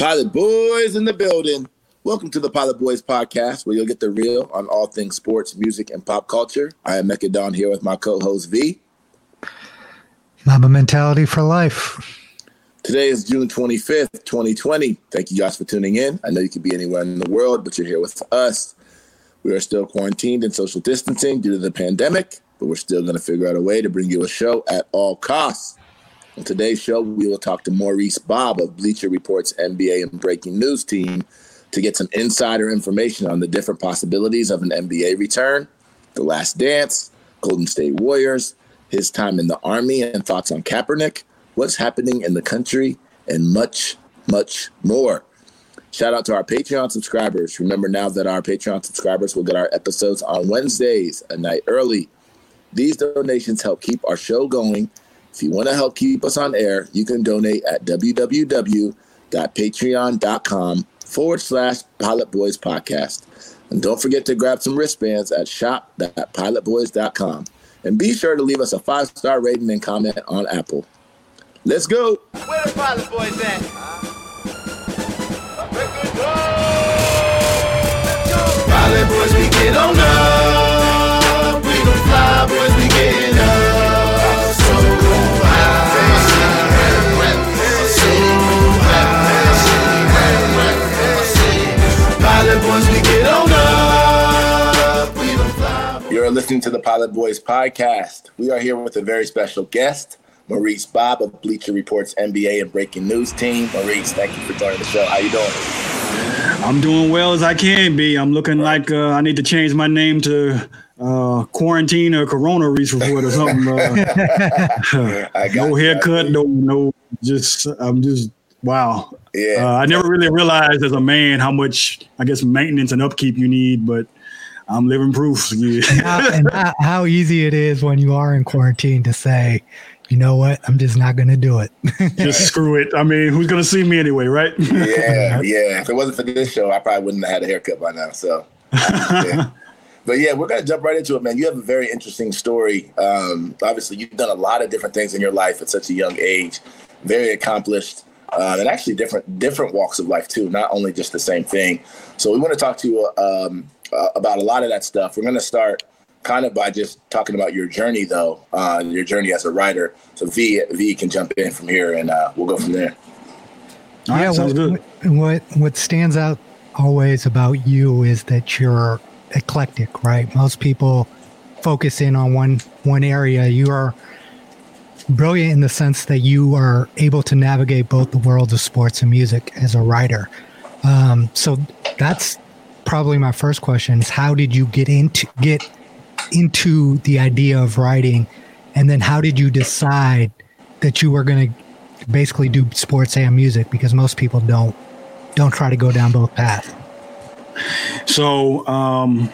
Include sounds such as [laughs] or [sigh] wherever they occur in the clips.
Pilot Boys in the building. Welcome to the Pilot Boys podcast, where you'll get the real on all things sports, music, and pop culture. I am Mecca Don here with my co-host V. Mamba mentality for life. Today is June 25th, 2020. Thank you guys for tuning in. I know you could be anywhere in the world, but you're here with us. We are still quarantined and social distancing due to the pandemic, but we're still going to figure out a way to bring you a show at all costs. On today's show, we will talk to Maurice Bobb of Bleacher Report's NBA and Breaking News team to get some insider information on the different possibilities of an NBA return, The Last Dance, Golden State Warriors, his time in the Army, and thoughts on Kaepernick, what's happening in the country, and much, much more. Shout out to our Patreon subscribers. Remember now that our Patreon subscribers will get our episodes on Wednesdays, a night early. These donations help keep our show going if you want to help keep us on air, you can donate at www.patreon.com forward slash Pilot Boys Podcast. And don't forget to grab some wristbands at shop.pilotboys.com. And be sure to leave us a five star rating and comment on Apple. Let's go. Where the Pilot Boys at? Pilot Boys, we get on up. Listening to the Pilot Boys podcast. We are here with a very special guest, Maurice Bobb of Bleacher Report's NBA and Breaking News team. Maurice, thank you for joining the show. How you doing? I'm doing well as I can be. I'm looking like uh, I need to change my name to uh, quarantine or corona Reese report or something. Uh, [laughs] [laughs] no haircut, no, no, just I'm just wow. Yeah, uh, I never really realized as a man how much I guess maintenance and upkeep you need, but I'm living proof. [laughs] Yeah. how, and how, how easy it is when you are in quarantine to say, you know what? I'm just not going to do it. [laughs] just screw it. I mean, who's going to see me anyway, right? yeah, [laughs] yeah. If it wasn't for this show, I probably wouldn't have had a haircut by now. So, yeah. but yeah, we're going to jump right into it, man. You have a very interesting story. Um, obviously, you've done a lot of different things in your life at such a young age. Very accomplished, uh, and actually different different walks of life too. Not only just the same thing. So we want to talk to you. Um, uh, about a lot of that stuff. We're going to start kind of by just talking about your journey, though, uh, your journey as a writer. So V V can jump in from here, and uh, we'll go from there. yeah, right, sounds what, good. What what stands out always about you is that you're eclectic, right? Most people focus in on one one area. You are brilliant in the sense that you are able to navigate both the worlds of sports and music as a writer. Um, so that's probably my first question is how did you get into get into the idea of writing? And then how did you decide that you were going to basically do sports and music? Because most people don't don't try to go down both paths. So um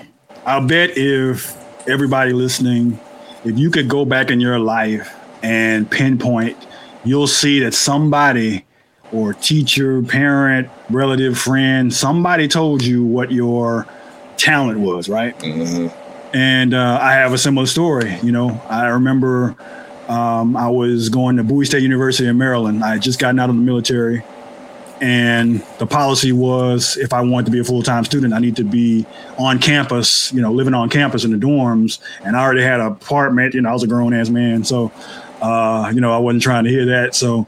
i'll bet if everybody listening if you could go back in your life and pinpoint you'll see that somebody or teacher, parent, relative, friend, somebody told you what your talent was, right? Mm-hmm. And uh, I have a similar story. You know, I remember um, I was going to Bowie State University in Maryland. I had just gotten out of the military. And the policy was if I wanted to be a full time student, I need to be on campus, you know, living on campus in the dorms. And I already had an apartment, you know, I was a grown ass man. So, uh, you know, I wasn't trying to hear that. So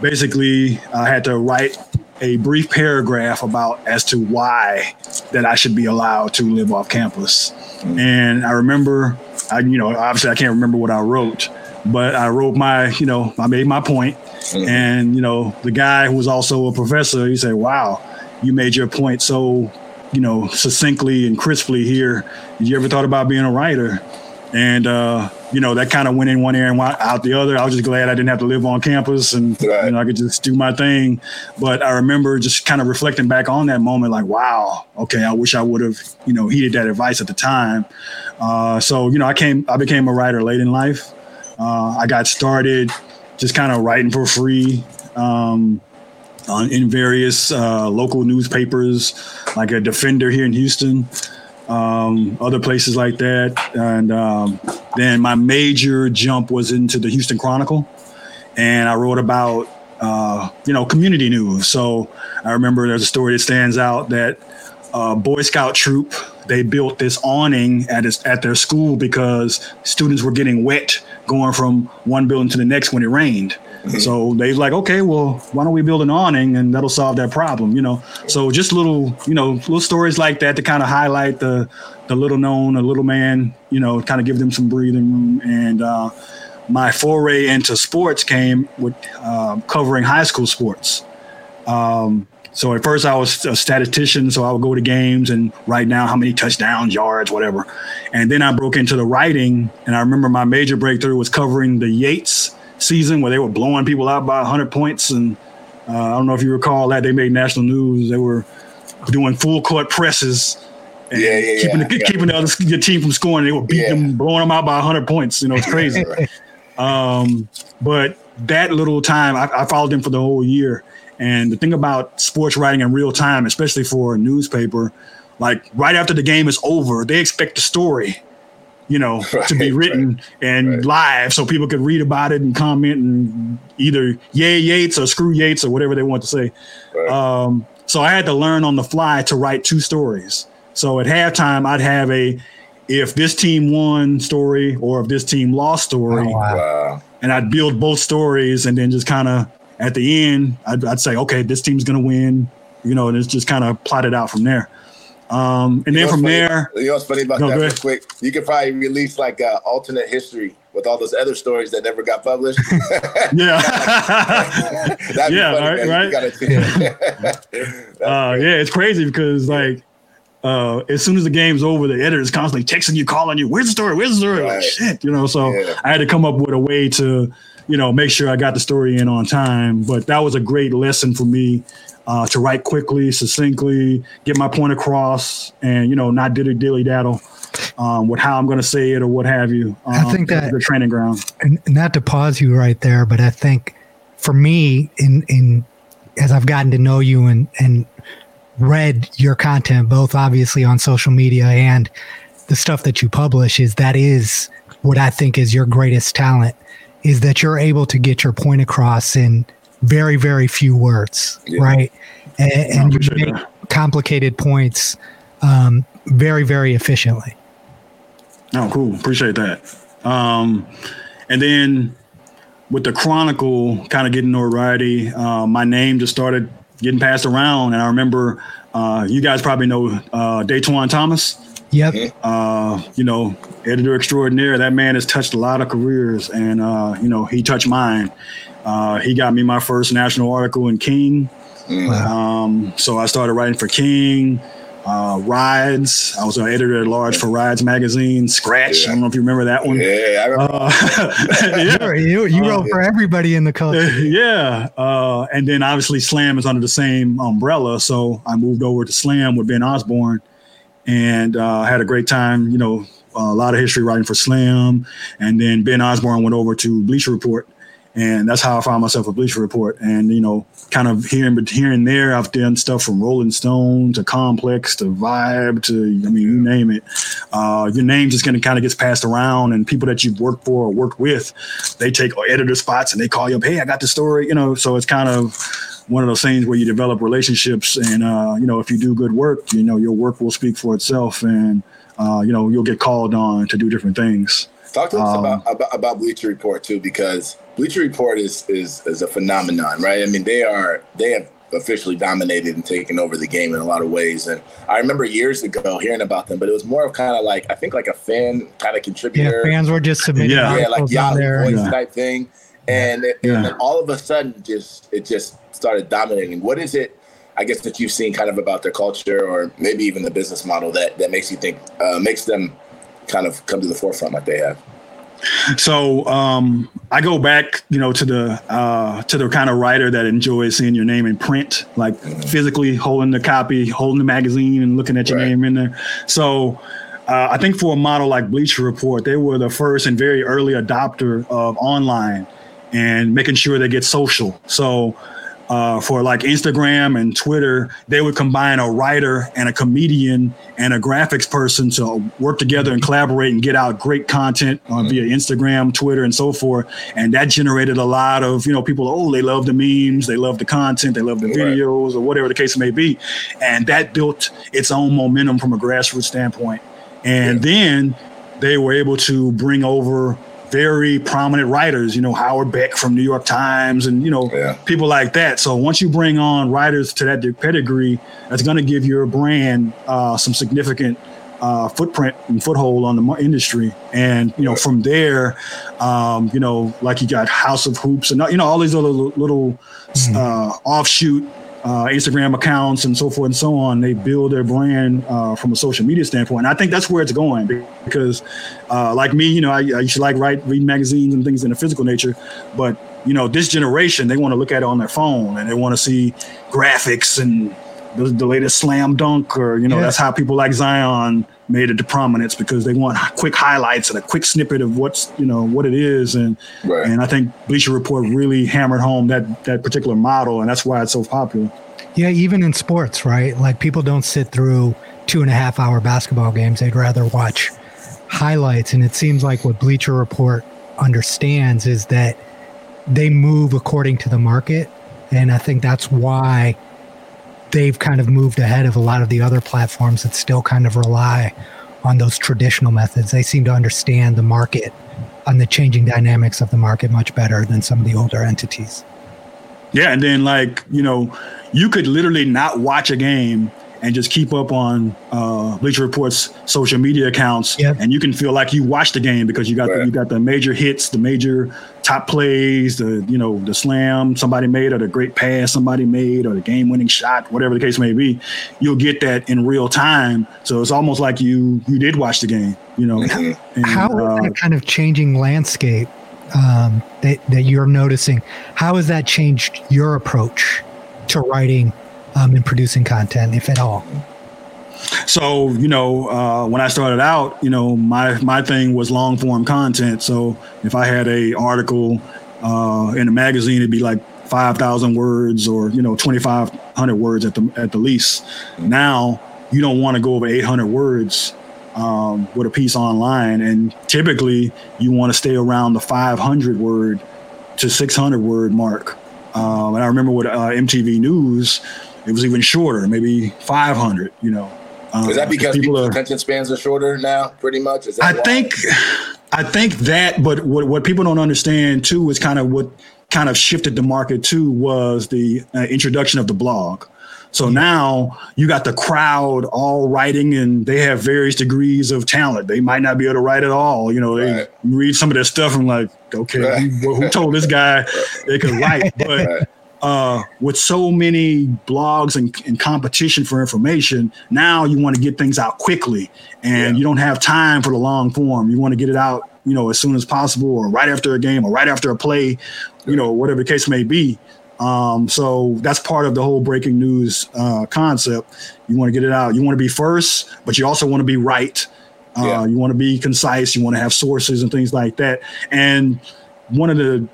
basically I had to write a brief paragraph about as to why that I should be allowed to live off campus. Mm-hmm. And I remember, I you know, obviously I can't remember what I wrote, but I wrote my, you know, I made my point. Mm-hmm. And you know, the guy who was also a professor, he said, "Wow, you made your point so, you know, succinctly and crisply here. Did you ever thought about being a writer?" And uh, you know, that kind of went in one ear and out the other. I was just glad I didn't have to live on campus and right. you know I could just do my thing. But I remember just kind of reflecting back on that moment, like, wow, okay, I wish I would have you know heeded that advice at the time. Uh, so you know, I came, I became a writer late in life. Uh, I got started just kind of writing for free. Um, on, in various uh, local newspapers, like a Defender here in Houston, um, other places like that. And um, then my major jump was into the Houston Chronicle. And I wrote about uh, you know, community news. So I remember there's a story that stands out that uh, Boy Scout troop they built this awning at his, at their school because students were getting wet going from one building to the next when it rained. So they like, okay, well, why don't we build an awning and that'll solve that problem, you know? So just little, you know, little stories like that to kind of highlight the the little known, a little man, you know, kind of give them some breathing room. And uh, my foray into sports came with uh, covering high school sports. Um, so at first I was a statistician, so I would go to games and write down how many touchdowns, yards, whatever. And then I broke into the writing, and I remember my major breakthrough was covering the Yates season where they were blowing people out by 100 points. And uh, I don't know if you recall that they made national news. They were doing full court presses. And yeah, yeah, keeping, yeah, the, keeping the other your team from scoring. They were beating them, blowing them out by 100 points. You know, it's crazy. um, but that little time, I, I followed them for the whole year. And the thing about sports writing in real time, especially for a newspaper, like right after the game is over, they expect the story, you know, right, [laughs] to be written right, and right. live so people could read about it and comment and either yay Yates or screw Yates or whatever they want to say. Um, so I had to learn on the fly to write two stories. So at halftime, I'd have a if this team won story or if this team lost story. Oh, wow. And I'd build both stories and then just kind of at the end, I'd, I'd say, okay, this team's going to win, you know, and it's just kind of plotted out from there. Um, and you then from funny, there, you know what's funny about no, that? Real quick, you could probably release like uh, alternate history with all those other stories that never got published. yeah, [laughs] yeah, funny, right, right. yeah. [laughs] uh, yeah, it's crazy because like uh, as soon as the game's over, the editor's constantly texting you, calling you, "Where's the story? Where's the story?" Right. Like shit, you know. So yeah. I had to come up with a way to you know, make sure I got the story in on time. But that was a great lesson for me uh, to write quickly, succinctly, get my point across, and you know, not dilly dilly daddle um, with how I'm going to say it or what have you. Um, I think that the training ground. And not to pause you right there, but I think for me, in in as I've gotten to know you and and read your content, both obviously on social media and the stuff that you publish, is that is what I think is your greatest talent is that you're able to get your point across in very, very few words, yeah. right? And, and you make that. complicated points um, very, very efficiently. Oh, cool. Appreciate that. Um, and then with the Chronicle kind of getting notoriety, uh, my name just started getting passed around. And I remember uh, you guys probably know uh, Datwon Thomas. Yep. Uh, you know, editor extraordinaire. That man has touched a lot of careers, and uh, you know, he touched mine. Uh, he got me my first national article in King. Mm. Um, so I started writing for King. Uh, Rides. I was an editor at large for Rides magazine. Scratch. Yeah. I don't know if you remember that one. Yeah, I remember. Uh, [laughs] yeah. you, you wrote uh, for everybody in the culture. [laughs] Yeah, uh, and then obviously Slam is under the same umbrella, so I moved over to Slam with Ben Osborne, and uh, had a great time. You know, a lot of history writing for Slam, and then Ben Osborne went over to Bleacher Report, and that's how I found myself a Bleacher Report. And you know, kind of here and here and there, I've done stuff from Rolling Stone to Complex to Vibe to I mean, you name it. Uh, your name just gonna kind of gets passed around, and people that you've worked for or worked with, they take editor spots and they call you up. Hey, I got the story. You know, so it's kind of one of those things where you develop relationships and uh, you know if you do good work you know your work will speak for itself and uh, you know you'll get called on to do different things talk to us um, about, about, about bleacher report too because bleacher report is, is is a phenomenon right? I mean they are they have officially dominated and taken over the game in a lot of ways. And i remember years ago hearing about them but it was more of kind of like i think like a fan kind of contributor. Yeah, fans were just submitting yeah, yeah like yahoo voice yeah. type thing. And, yeah. and then all of a sudden just it just started dominating. What is it, I guess, that you've seen kind of about their culture or maybe even the business model that, that makes you think, uh, makes them kind of come to the forefront like they have? So um, I go back, you know, to the uh, to the kind of writer that enjoys seeing your name in print, like mm-hmm. physically holding the copy, holding the magazine, and looking at your right. name in there. So uh, I think for a model like Bleacher Report, they were the first and very early adopter of online and making sure they get social. So uh, for like Instagram and Twitter, they would combine a writer and a comedian and a graphics person to work together and collaborate and get out great content uh, via Instagram, Twitter, and so forth. And that generated a lot of you know people. Oh, they love the memes, they love the content, they love the videos, or whatever the case may be. And that built its own momentum from a grassroots standpoint. And yeah. then they were able to bring over very prominent writers, you know, Howard Beck from New York Times and, you know, yeah. people like that. So once you bring on writers to that pedigree, that's going to give your brand uh, some significant uh, footprint and foothold on the industry. And, you know, from there, um, you know, like you got House of Hoops and, you know, all these other little mm-hmm. uh, offshoot uh, Instagram accounts and so forth and so on. They build their brand uh, from a social media standpoint. And I think that's where it's going because, uh, like me, you know, I, I used to like write, read magazines and things in a physical nature, but you know, this generation they want to look at it on their phone and they want to see graphics and the, the latest slam dunk or you know yeah. that's how people like Zion made it to prominence because they want quick highlights and a quick snippet of what's you know what it is and right. and I think Bleacher Report really hammered home that that particular model and that's why it's so popular. Yeah, even in sports, right? Like people don't sit through two and a half hour basketball games; they'd rather watch highlights. And it seems like what Bleacher Report understands is that they move according to the market, and I think that's why they've kind of moved ahead of a lot of the other platforms that still kind of rely on those traditional methods. They seem to understand the market and the changing dynamics of the market much better than some of the older entities. Yeah, and then like, you know, you could literally not watch a game and just keep up on uh, Bleacher Report's social media accounts, yep. and you can feel like you watched the game because you got right. the, you got the major hits, the major top plays, the you know the slam somebody made, or the great pass somebody made, or the game winning shot, whatever the case may be. You'll get that in real time, so it's almost like you you did watch the game. You know, and, how uh, is that kind of changing landscape um, that that you're noticing? How has that changed your approach to writing? Um, in producing content, if at all? So you know, uh, when I started out, you know, my my thing was long form content. So if I had a article uh, in a magazine, it'd be like five thousand words or you know twenty five hundred words at the at the least. Now you don't want to go over eight hundred words um, with a piece online, and typically you want to stay around the five hundred word to six hundred word mark. Um, and I remember with uh, MTV News, it was even shorter, maybe 500, you know. Um, Is that because people are, attention spans are shorter now, pretty much? I why? think, I think that, but what, what people don't understand too is kind of what kind of shifted the market too was the uh, introduction of the blog. So now you got the crowd all writing and they have various degrees of talent. They might not be able to write at all. You know, they right. read some of their stuff and like, okay, right. who, who, told this guy they could write? [laughs] But right uh, with so many blogs and, and, competition for information, now you want to get things out quickly, and yeah. you don't have time for the long form. You want to get it out, you know, as soon as possible, or right after a game, or right after a play, you know, whatever the case may be. Um, so that's part of the whole breaking news uh, concept. You want to get it out. You want to be first, but you also want to be right. Uh, yeah. You want to be concise. You want to have sources and things like that. And one of the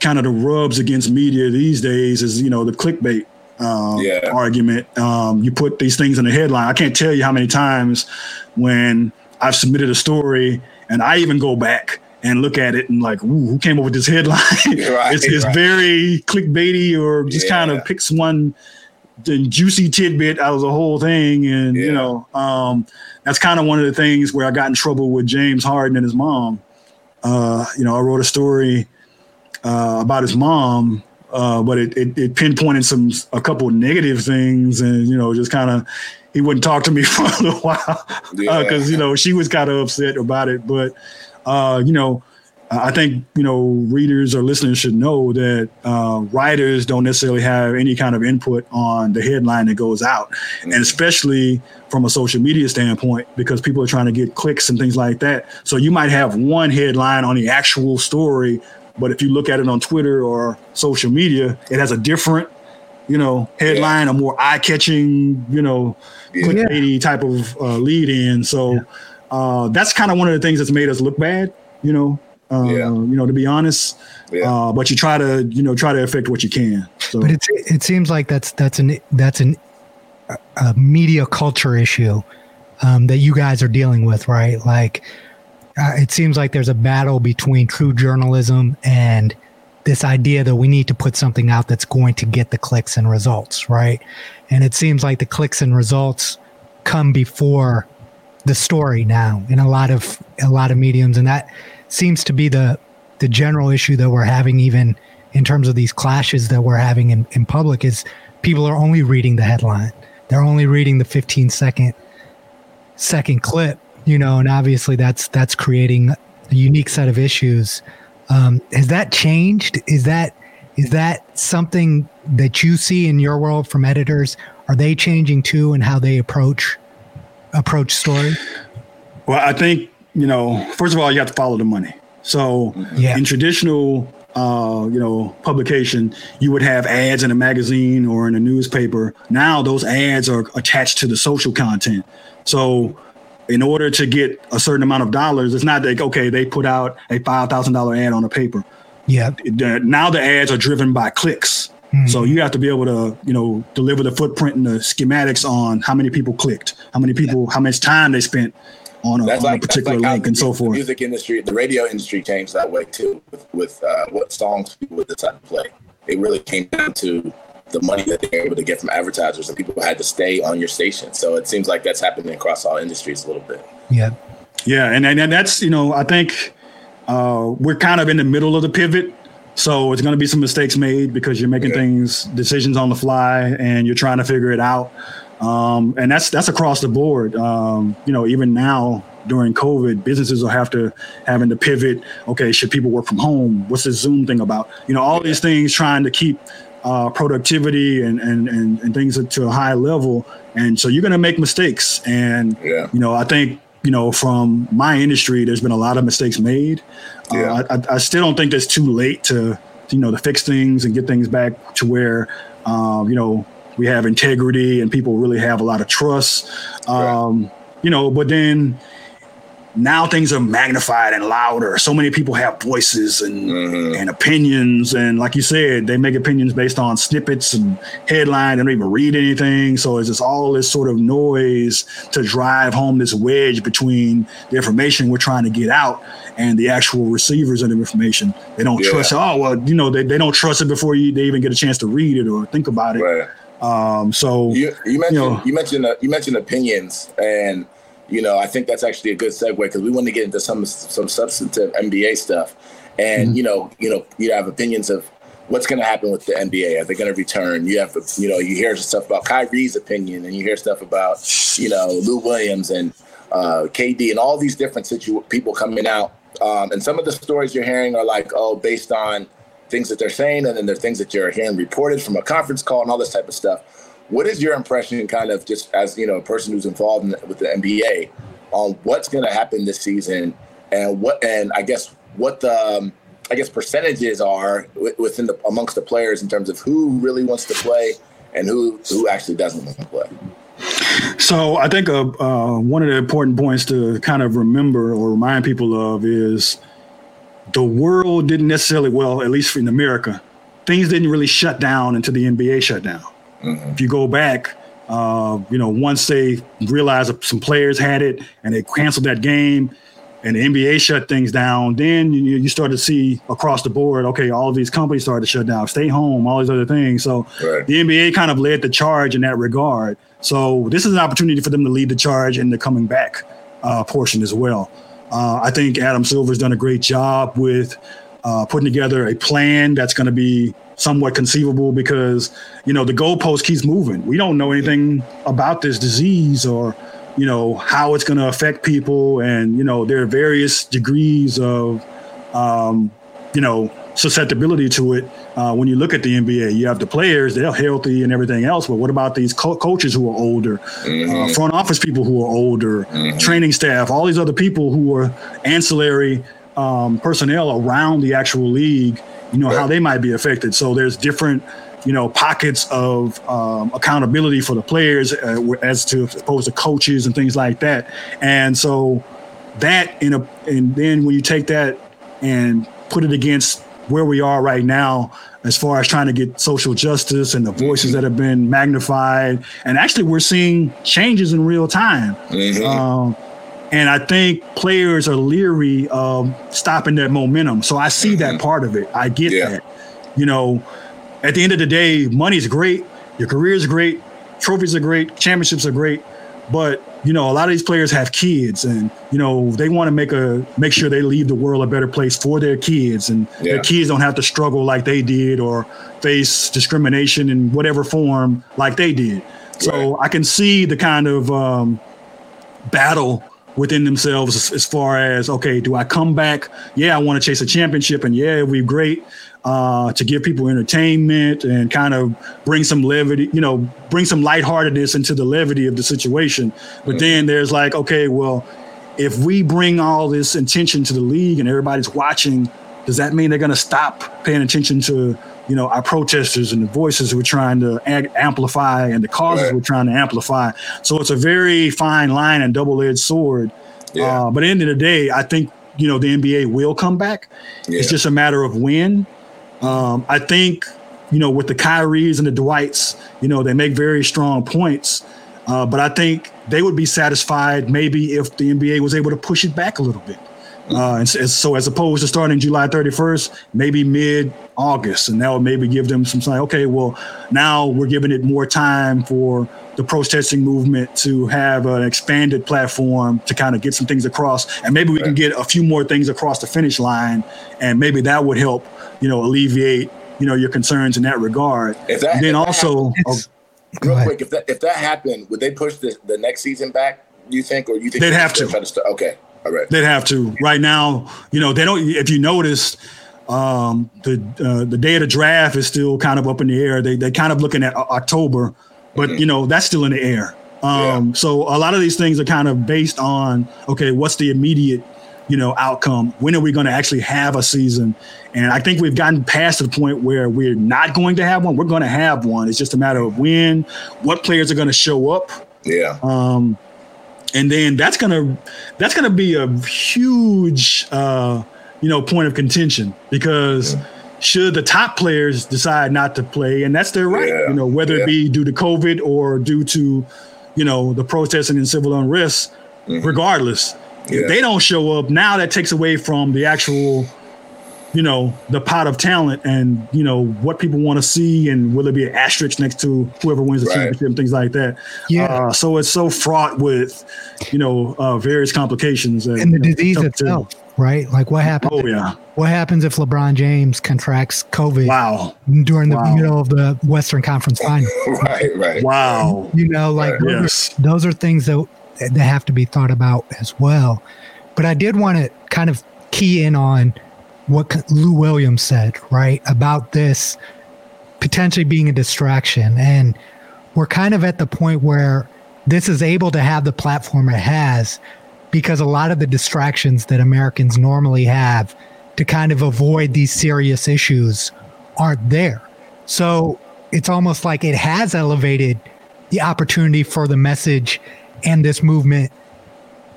kind of the rubs against media these days is you know the clickbait uh, yeah. argument. Um, you put these things in the headline. I can't tell you how many times when I've submitted a story and I even go back and look at it and like, ooh, who came up with this headline? [laughs] right, it's, it's right. very clickbaity or just yeah. kind of picks one juicy tidbit out of the whole thing. And, yeah. you know, um, that's kind of one of the things where I got in trouble with James Harden and his mom. Uh, you know, I wrote a story uh, about his mom, uh, but it, it, it, pinpointed some a couple negative things, and you know, just kind of he wouldn't talk to me [laughs] for a little while because uh, you know she was kind of upset about it. But uh, you know, I think you know readers or listeners should know that uh, writers don't necessarily have any kind of input on the headline that goes out, mm-hmm. and especially from a social media standpoint because people are trying to get clicks and things like that. So you might have one headline on the actual story, but if you look at it on Twitter or social media, it has a different, you know, headline, yeah. a more eye-catching, you know, yeah. type of uh, lead in. So yeah. uh, that's kind of one of the things that's made us look bad, you know. Uh, yeah. You know, to be honest. Yeah. Uh, but you try to you know try to affect what you can. So. But it's it seems like that's that's an that's an a media culture issue um, that you guys are dealing with, right? Like, uh, it seems like there's a battle between true journalism and this idea that we need to put something out that's going to get the clicks and results, right? And it seems like the clicks and results come before the story now in a lot of a lot of mediums, and that seems to be the the general issue that we're having, even in terms of these clashes that we're having in, in public, is people are only reading the headline. They're only reading the 15 second second clip, you know, and obviously that's that's creating a unique set of issues. Um, has that changed? Is that is that something that you see in your world from editors? Are they changing too, and how they approach approach story? Well, I think you know. First of all, you have to follow the money. So, yeah. in traditional uh, you know, publication, you would have ads in a magazine or in a newspaper. Now those ads are attached to the social content. So in order to get a certain amount of dollars, it's not like okay, they put out a five thousand dollar ad on a paper. Yeah. Now the ads are driven by clicks. Mm-hmm. So you have to be able to, you know, deliver the footprint and the schematics on how many people clicked, how many people, yeah. how much time they spent on a, on like, a particular like link and so forth. The music industry, the radio industry changed that way too, with, with uh, what songs people would decide to play. It really came down to the money that they were able to get from advertisers, and people had to stay on your station. So it seems like that's happening across all industries a little bit. Yeah, yeah, and and, and that's you know I think uh, we're kind of in the middle of the pivot. So it's going to be some mistakes made because you're making yeah. things decisions on the fly and you're trying to figure it out. Um, and that's that's across the board. Um, you know, even now during COVID, businesses will have to having to pivot. Okay, should people work from home? What's the Zoom thing about? You know, all yeah. these things trying to keep uh, productivity and, and, and, and things to a high level. And so you're going to make mistakes. And, yeah. you know, I think, you know, from my industry, there's been a lot of mistakes made. Uh, yeah. Uh, I, I, still don't think it's too late to, you know, to fix things and get things back to where, um, you know, we have integrity and people really have a lot of trust. Um, right. You know, but then, now things are magnified and louder. So many people have voices and mm-hmm. and opinions, and like you said, they make opinions based on snippets and headline. They don't even read anything, so it's just all this sort of noise to drive home this wedge between the information we're trying to get out and the actual receivers of the information. They don't yeah. trust. Oh well, you know they, they don't trust it before you they even get a chance to read it or think about it. Right. Um, so you, you mentioned you, know, you mentioned uh, you mentioned opinions and you know, I think that's actually a good segue because we want to get into some some substantive NBA stuff, and mm-hmm. you know, you know, you have opinions of what's going to happen with the NBA. Are they going to return? You have, you know, you hear stuff about Kyrie's opinion, and you hear stuff about, you know, Lou Williams and uh, KD, and all these different situ- people coming out. Um, and some of the stories you're hearing are like, oh, based on things that they're saying, and then there are things that you're hearing reported from a conference call and all this type of stuff. What is your impression, kind of just as you know, a person who's involved in, with the NBA, on what's going to happen this season, and what, and I guess what the, um, I guess percentages are within the amongst the players in terms of who really wants to play and who who actually doesn't want to play. So I think uh, uh, one of the important points to kind of remember or remind people of is the world didn't necessarily, well, at least in America, things didn't really shut down until the NBA shut down. Mm-hmm. If you go back, uh, you know, once they realized some players had it and they canceled that game and the NBA shut things down, then you, you start to see across the board, okay, all these companies started to shut down, stay home, all these other things. So right. the NBA kind of led the charge in that regard. So this is an opportunity for them to lead the charge in the coming back uh, portion as well. Uh, I think Adam Silver's done a great job with uh, putting together a plan that's going to be somewhat conceivable because you know the goalpost keeps moving. We don't know anything about this disease or you know how it's going to affect people, and you know there are various degrees of um, you know susceptibility to it. Uh, when you look at the NBA, you have the players; they're healthy and everything else. But what about these co- coaches who are older, mm-hmm. uh, front office people who are older, mm-hmm. training staff, all these other people who are ancillary um, personnel around the actual league? you know, how they might be affected. So there's different, you know, pockets of um, accountability for the players uh, as to opposed to coaches and things like that. And so that in a and then when you take that and put it against where we are right now as far as trying to get social justice and the voices that have been magnified. And actually, we're seeing changes in real time. Mm-hmm. Um, and I think players are leery of stopping that momentum. So I see mm-hmm. that part of it. I get yeah. that. You know, at the end of the day, money's great, your career is great, trophies are great, championships are great, but you know, a lot of these players have kids, and you know, they want to make a make sure they leave the world a better place for their kids, and yeah. their kids don't have to struggle like they did or face discrimination in whatever form like they did. So right. I can see the kind of um, battle within themselves as, as, far as okay, do I come back? Yeah, I want to chase a championship, and yeah, it'd be great uh, to give people entertainment and kind of bring some levity, you know, bring some lightheartedness into the levity of the situation. But then there's like, okay, well, if we bring all this attention to the league and everybody's watching, does that mean they're going to stop paying attention to you know our protesters and the voices we're trying to ag- amplify and the causes right. we're trying to amplify? So it's a very fine line and double-edged sword. Yeah. Uh, but at the end of the day, I think you know the NBA will come back. Yeah. It's just a matter of when. Um, I think, you know, with the Kyries and the Dwights, you know, they make very strong points. Uh, but I think they would be satisfied maybe if the NBA was able to push it back a little bit. Uh, and, and, so as opposed to starting July 31st, maybe mid August, and that would maybe give them some sign. Okay, well, now we're giving it more time for the protesting movement to have an expanded platform to kind of get some things across, and maybe we right. can get a few more things across the finish line, and maybe that would help you know, alleviate, you know, your concerns in that regard. If that, then if also, oh, real quick, if that if that happened, would they push the, the next season back? Do you think, or you think they'd have to? to okay, all right. They'd have to. Right now, you know, they don't. If you notice, um, the uh, the day of the draft is still kind of up in the air. They they kind of looking at October, but mm-hmm. you know that's still in the air. Um, yeah. So a lot of these things are kind of based on okay, what's the immediate you know, outcome. When are we going to actually have a season? And I think we've gotten past the point where we're not going to have one. We're going to have one. It's just a matter of when, what players are going to show up. Yeah. Um, and then that's gonna that's gonna be a huge uh, you know point of contention because yeah. should the top players decide not to play, and that's their right, yeah. you know, whether yeah. it be due to COVID or due to you know the protesting and civil unrest, mm-hmm. regardless. If they don't show up, now that takes away from the actual, you know, the pot of talent and, you know, what people want to see and will it be an asterisk next to whoever wins the right. championship and things like that. Yeah. Uh, so it's so fraught with, you know, uh, various complications. And, and the you know, disease itself, to, right? Like what happens? Oh, yeah. What happens if LeBron James contracts COVID wow. during the wow. middle of the Western Conference final? [laughs] right, right. Wow. You know, like right. those, yes. are, those are things that that have to be thought about as well. But I did want to kind of key in on what Lou Williams said, right, about this potentially being a distraction. And we're kind of at the point where this is able to have the platform it has because a lot of the distractions that Americans normally have to kind of avoid these serious issues aren't there. So it's almost like it has elevated the opportunity for the message and this movement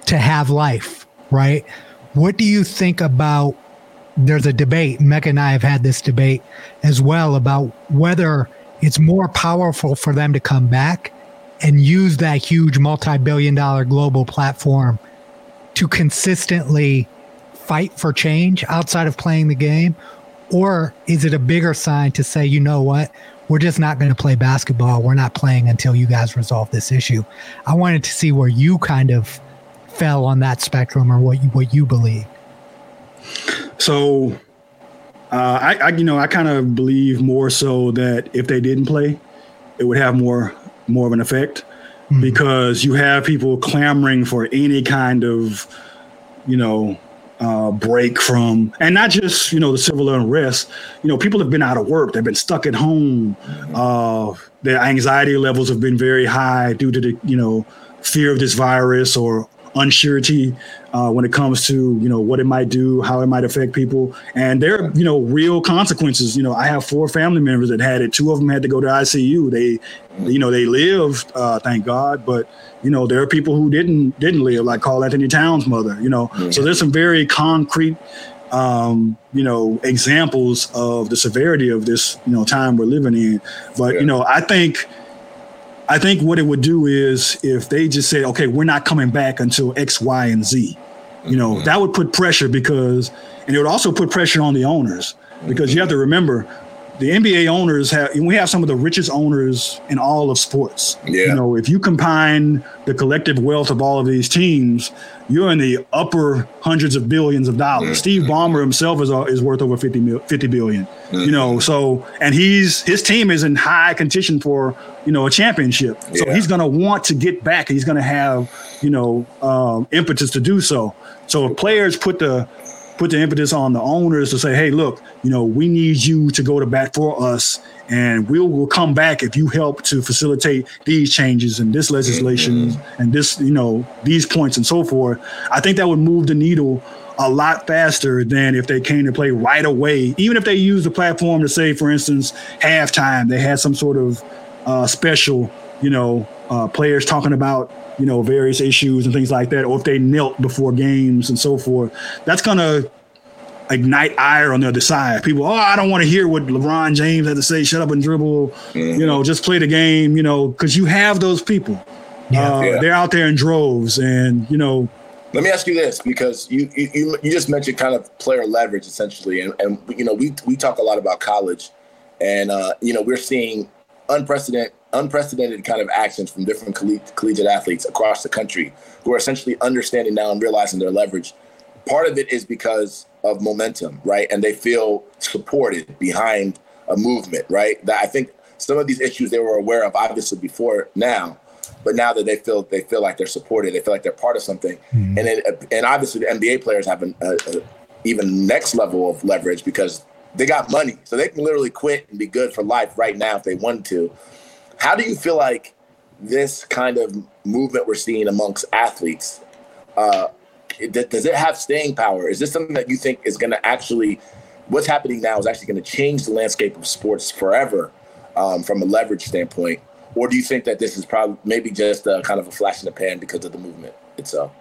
to have life, right? What do you think about? There's a debate. Mecca and I have had this debate as well about whether it's more powerful for them to come back and use that huge multi billion dollar global platform to consistently fight for change outside of playing the game? Or is it a bigger sign to say, you know what? we're just not going to play basketball. We're not playing until you guys resolve this issue. I wanted to see where you kind of fell on that spectrum or what you, what you believe. So, uh, I, I, you know, I kind of believe more so that if they didn't play, it would have more more of an effect mm-hmm. because you have people clamoring for any kind of, you know, uh, break from, and not just you know the civil unrest. You know, people have been out of work; they've been stuck at home. Uh, their anxiety levels have been very high due to the you know fear of this virus or uncertainty uh, when it comes to you know what it might do, how it might affect people, and there are you know real consequences. You know, I have four family members that had it. Two of them had to go to ICU. They, you know, they lived, uh, thank God, but you know there are people who didn't didn't live, like Karl-Anthony Towns' mother. You know, mm-hmm. so there's some very concrete um, you know, examples of the severity of this, you know, time we're living in. But yeah. you know, I think, I think what it would do is if they just said, okay, we're not coming back until X, Y, and Z. You know, mm-hmm. that would put pressure because, and it would also put pressure on the owners because mm-hmm. you have to remember the NBA owners have we have some of the richest owners in all of sports. Yeah. You know, if you combine the collective wealth of all of these teams, you're in the upper hundreds of billions of dollars. Mm-hmm. Steve Ballmer himself is uh, is worth over 50, mil, 50 billion. Mm-hmm. You know, so and he's his team is in high contention for, you know, a championship. So he's going to want to get back. He's going to have, you know, um, impetus to do so. So if players put the put the impetus on the owners to say, hey, look, you know, we need you to go to bat for us, and we'll, we'll come back if you help to facilitate these changes and this legislation mm-hmm. and this, you know, these points and so forth. I think that would move the needle a lot faster than if they came to play right away. Even if they used the platform to say, for instance, halftime, they had some sort of uh, special, you know, uh, players talking about you know, various issues and things like that, or if they knelt before games and so forth, that's gonna ignite ire on the other side. People, oh, I don't want to hear what LeBron James had to say. Shut up and dribble. Mm-hmm. You know, just play the game. You know, because you have those people. Yeah. Uh, yeah. They're out there in droves, and you know. Let me ask you this, because you you, you just mentioned kind of player leverage essentially, and, and you know we we talk a lot about college, and uh, you know we're seeing unprecedented unprecedented kind of actions from different collegiate athletes across the country who are essentially understanding now and realizing their leverage. Part of it is because of momentum, right? And they feel supported behind a movement, right? That I think some of these issues they were aware of obviously before now, but now that they feel they feel like they're supported, they feel like they're part of something, mm-hmm. and it, and obviously the NBA players have an a, a even next level of leverage because they got money, so they can literally quit and be good for life right now if they wanted to. How do you feel like this kind of movement we're seeing amongst athletes? Uh, does it have staying power? Is this something that you think is going to actually, what's happening now is actually going to change the landscape of sports forever um, from a leverage standpoint? Or do you think that this is probably maybe just a, kind of a flash in the pan because of the movement itself?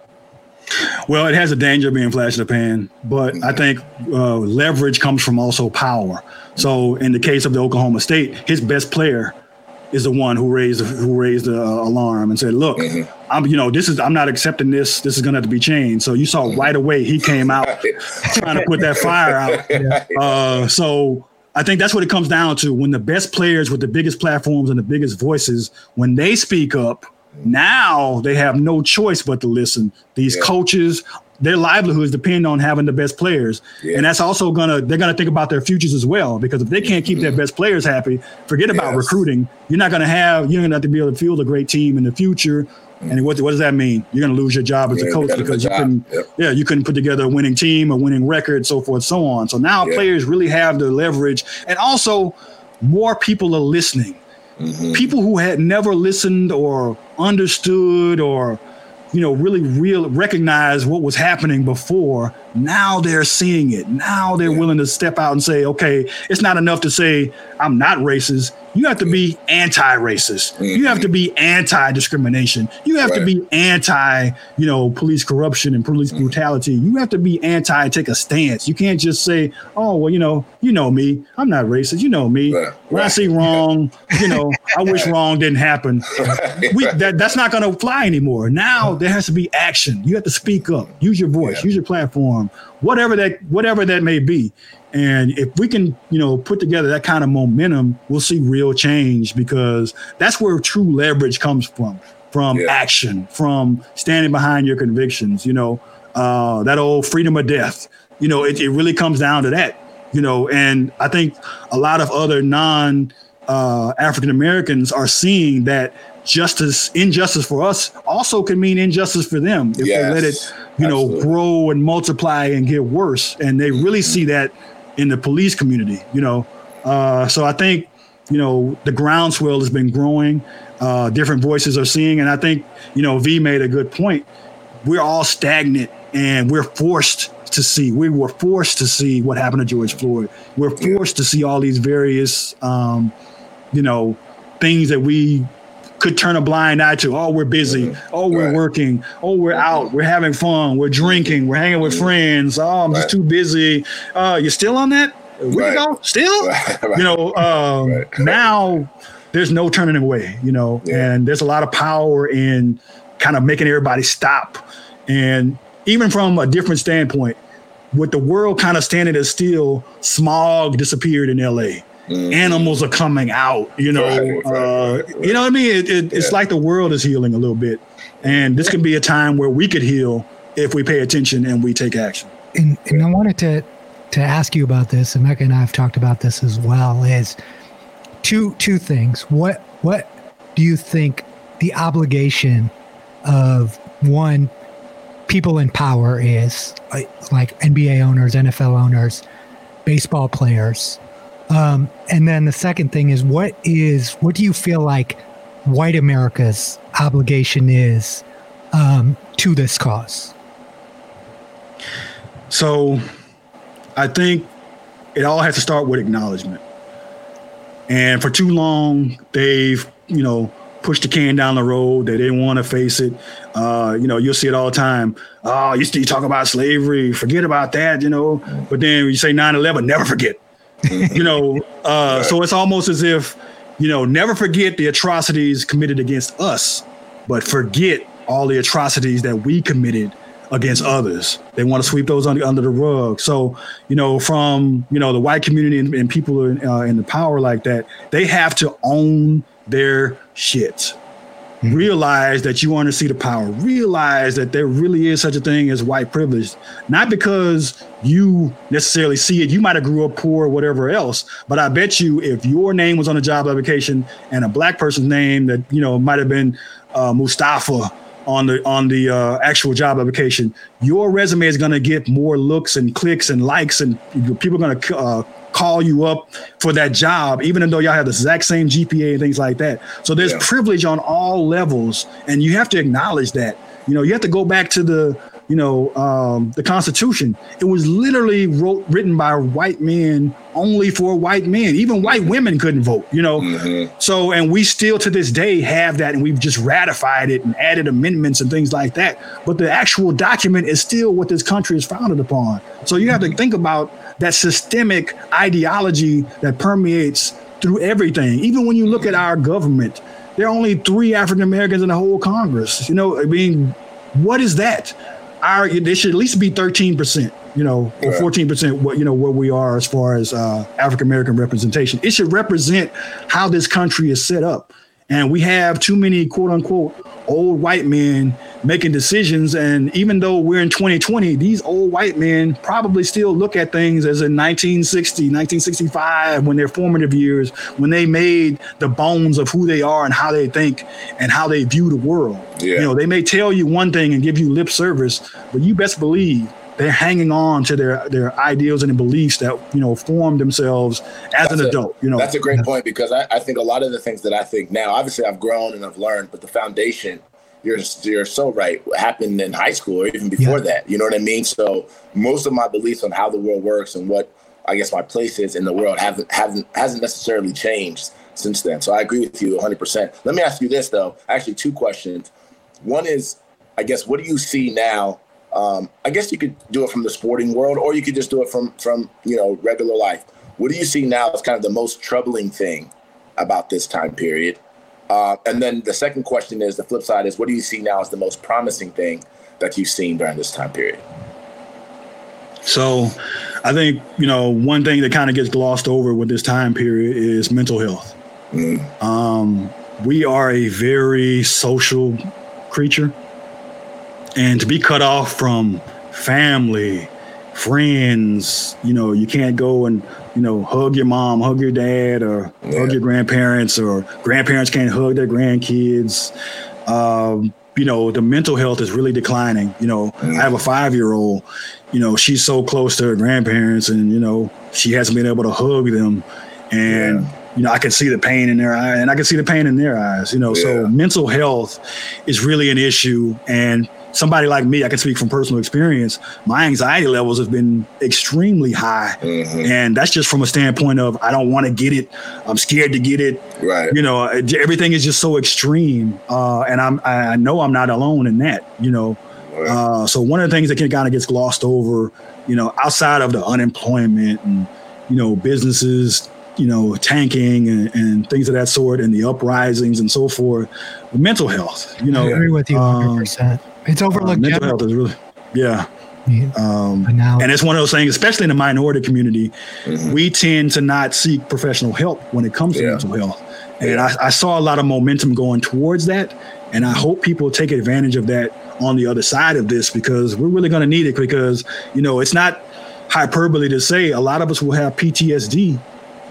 Well, it has a danger of being flash in the pan, but. I think uh, leverage comes from also power. So, in the case of the Oklahoma State, his best player is the one who raised who raised the uh, alarm and said, "Look, mm-hmm. I'm you know this is I'm not accepting this. This is going to have to be changed." So you saw mm-hmm. right away he came out trying to put that fire out. [laughs] Uh, so I think that's what it comes down to. When the best players with the biggest platforms and the biggest voices, when they speak up, now they have no choice but to listen. These yeah. coaches, their livelihoods depend on having the best players. Yeah. And that's also gonna they're gonna think about their futures as well. Because if they can't keep their best players happy, forget about yes. recruiting. You're not gonna have you're gonna have to be able to field a great team in the future. Mm-hmm. And what, what does that mean? You're going to lose your job as yeah, a coach because you couldn't, yep. yeah, you couldn't put together a winning team, a winning record, so forth, so on. So now yeah. players really have the leverage, and also more people are listening. Mm-hmm. People who had never listened or understood or you know, really real recognize what was happening before. Now they're seeing it. Now they're willing to step out and say, okay, it's not enough to say I'm not racist. You have to be anti-racist. Mm-hmm. You have to be anti-discrimination. You have right. to be anti, you know, police corruption and police mm-hmm. brutality. You have to be anti take a stance. You can't just say, "Oh, well, you know, you know me. I'm not racist. You know me. Right. When. I see wrong, you know, I wish [laughs] wrong didn't happen." We that that's not going to fly anymore. Now there has to be action. You have to speak up. Use your voice. Yeah. Use your platform. Whatever that whatever that may be. And if we can, you know, put together that kind of momentum, we'll see real change because that's where true leverage comes from, from yeah. action, from standing behind your convictions, you know, uh, that old freedom or death, you know, it, it really comes down to that, you know, and I think a lot of other non uh, African Americans are seeing that justice, injustice for us also can mean injustice for them if yes, they let it, you absolutely. know, grow and multiply and get worse. And they really see that in the police community, you know. Uh, so I think, you know, the groundswell has been growing. Uh, different voices are seeing, and I think, you know, V made a good point. We're all stagnant, and we're forced to see. We were forced to see what happened to George Floyd. We're forced to see all these various, um, you know, things that we could turn a blind eye to. Oh, we're busy. Mm-hmm. Oh, we're right. working. Oh, we're out. We're having fun. We're drinking. We're hanging with mm-hmm. friends. Oh, I'm right. just too busy. Uh, you still on that? We right. go still. [laughs] You know, um, [laughs] now there's no turning away. You know, yeah. and there's a lot of power in kind of making everybody stop. And even from a different standpoint, with the world kind of standing as still, smog disappeared in LA. Mm-hmm. Animals are coming out, you know. Right, uh, right, you know what I mean? It, it, it's like the world is healing a little bit, and this can be a time where we could heal if we pay attention and we take action. And, and I wanted to to ask you about this, and Mecca and I have talked about this as well. Is two two things. What what do you think the obligation of one people in power is like NBA owners, NFL owners, baseball players. Um, and then the second thing is what is what do you feel like white America's obligation is um, to this cause? So I think it all has to start with acknowledgement. And for too long, they've, you know, pushed the can down the road. They didn't want to face it. Uh, you know, you'll see it all the time. Oh, you still talk about slavery, forget about that, you know. But then you say 9-11, never forget. You know, uh, so it's almost as if, you know, never forget the atrocities committed against us, but forget all the atrocities that we committed against others. They want to sweep those under, under the rug. So, you know, from, you know, the white community and, and people in, uh, in the power like that, they have to own their shit. Realize that you want to see the power. Realize that there really is such a thing as white privilege. Not because you necessarily see it. You might have grew up poor or whatever else. But I bet you if your name was on a job application and a black person's name that, you know, might have been uh, Mustafa on the on the uh, actual job application, your resume is going to get more looks and clicks and likes, and people are going to uh, call you up for that job, even though y'all have the exact same GPA and things like that. So there's yeah. privilege on all levels, and you have to acknowledge that. You know, you have to go back to the you know, um, the Constitution. It was literally wrote, written by white men only for white men. Even white women couldn't vote, you know. Mm-hmm. So, and we still to this day have that, and we've just ratified it and added amendments and things like that. But the actual document is still what this country is founded upon. So you have to think about that systemic ideology that permeates through everything. Even when you look at our government, there are only three African Americans in the whole Congress. You know, I mean, what is that? Our they should at least be 13%, you know, or 14% what you know where we are as far as uh, African American representation. It should represent how this country is set up. And we have too many quote unquote old white men making decisions. And even though we're in 2020, these old white men probably still look at things as in 1960, 1965, when their formative years, when they made the bones of who they are and how they think and how they view the world. Yeah. You know, they may tell you one thing and give you lip service, but you best believe they're hanging on to their their ideals and beliefs that you know form themselves as that's an a, adult. You know, that's a great point because I, I think a lot of the things that I think now, obviously, I've grown and I've learned, but the foundation. You're you're so right. Happened in high school or even before yeah. that. You know what I mean? So most of my beliefs on how the world works and what I guess my place is in the world haven't haven't hasn't necessarily changed since then. So I agree with you 100%. Let me ask you this though. Actually, two questions. One is, I guess, what do you see now um, I guess you could do it from the sporting world, or you could just do it from from you know regular life. What do you see now as kind of the most troubling thing about this time period? Uh, and then the second question is the flip side is what do you see now as the most promising thing that you've seen during this time period? So, I think you know one thing that kind of gets glossed over with this time period is mental health. Mm. Um, we are a very social creature and to be cut off from family, friends, you know, you can't go and you know hug your mom, hug your dad, or yeah. hug your grandparents, or grandparents can't hug their grandkids. Um, you know, the mental health is really declining. You know, mm. I have a five year old. You know, she's so close to her grandparents, and you know, she hasn't been able to hug them, and. Yeah you know, I can see the pain in their eye and I can see the pain in their eyes, you know. Yeah. So mental health is really an issue. And somebody like me, I can speak from personal experience. My anxiety levels have been extremely high, mm-hmm. and that's just from a standpoint of I don't want to get it. I'm scared to get it. Right. You know, everything is just so extreme, uh, and I'm I know I'm not alone in that. You know, right. uh, so one of the things that kind of gets glossed over, you know, outside of the unemployment and you know businesses you know, tanking and, and, things of that sort and the uprisings and so forth. mental health, you know. I agree with you 100%. Um, it's overlooked. Uh, mental health is really, yeah. Um, and it's one of those things, especially in the minority community, mm-hmm. we tend to not seek professional help when it comes to yeah. mental health. And yeah. I, I saw a lot of momentum going towards that. And I hope people take advantage of that on the other side of this because we're really going to need it because, you know, it's not hyperbole to say a lot of us will have PTSD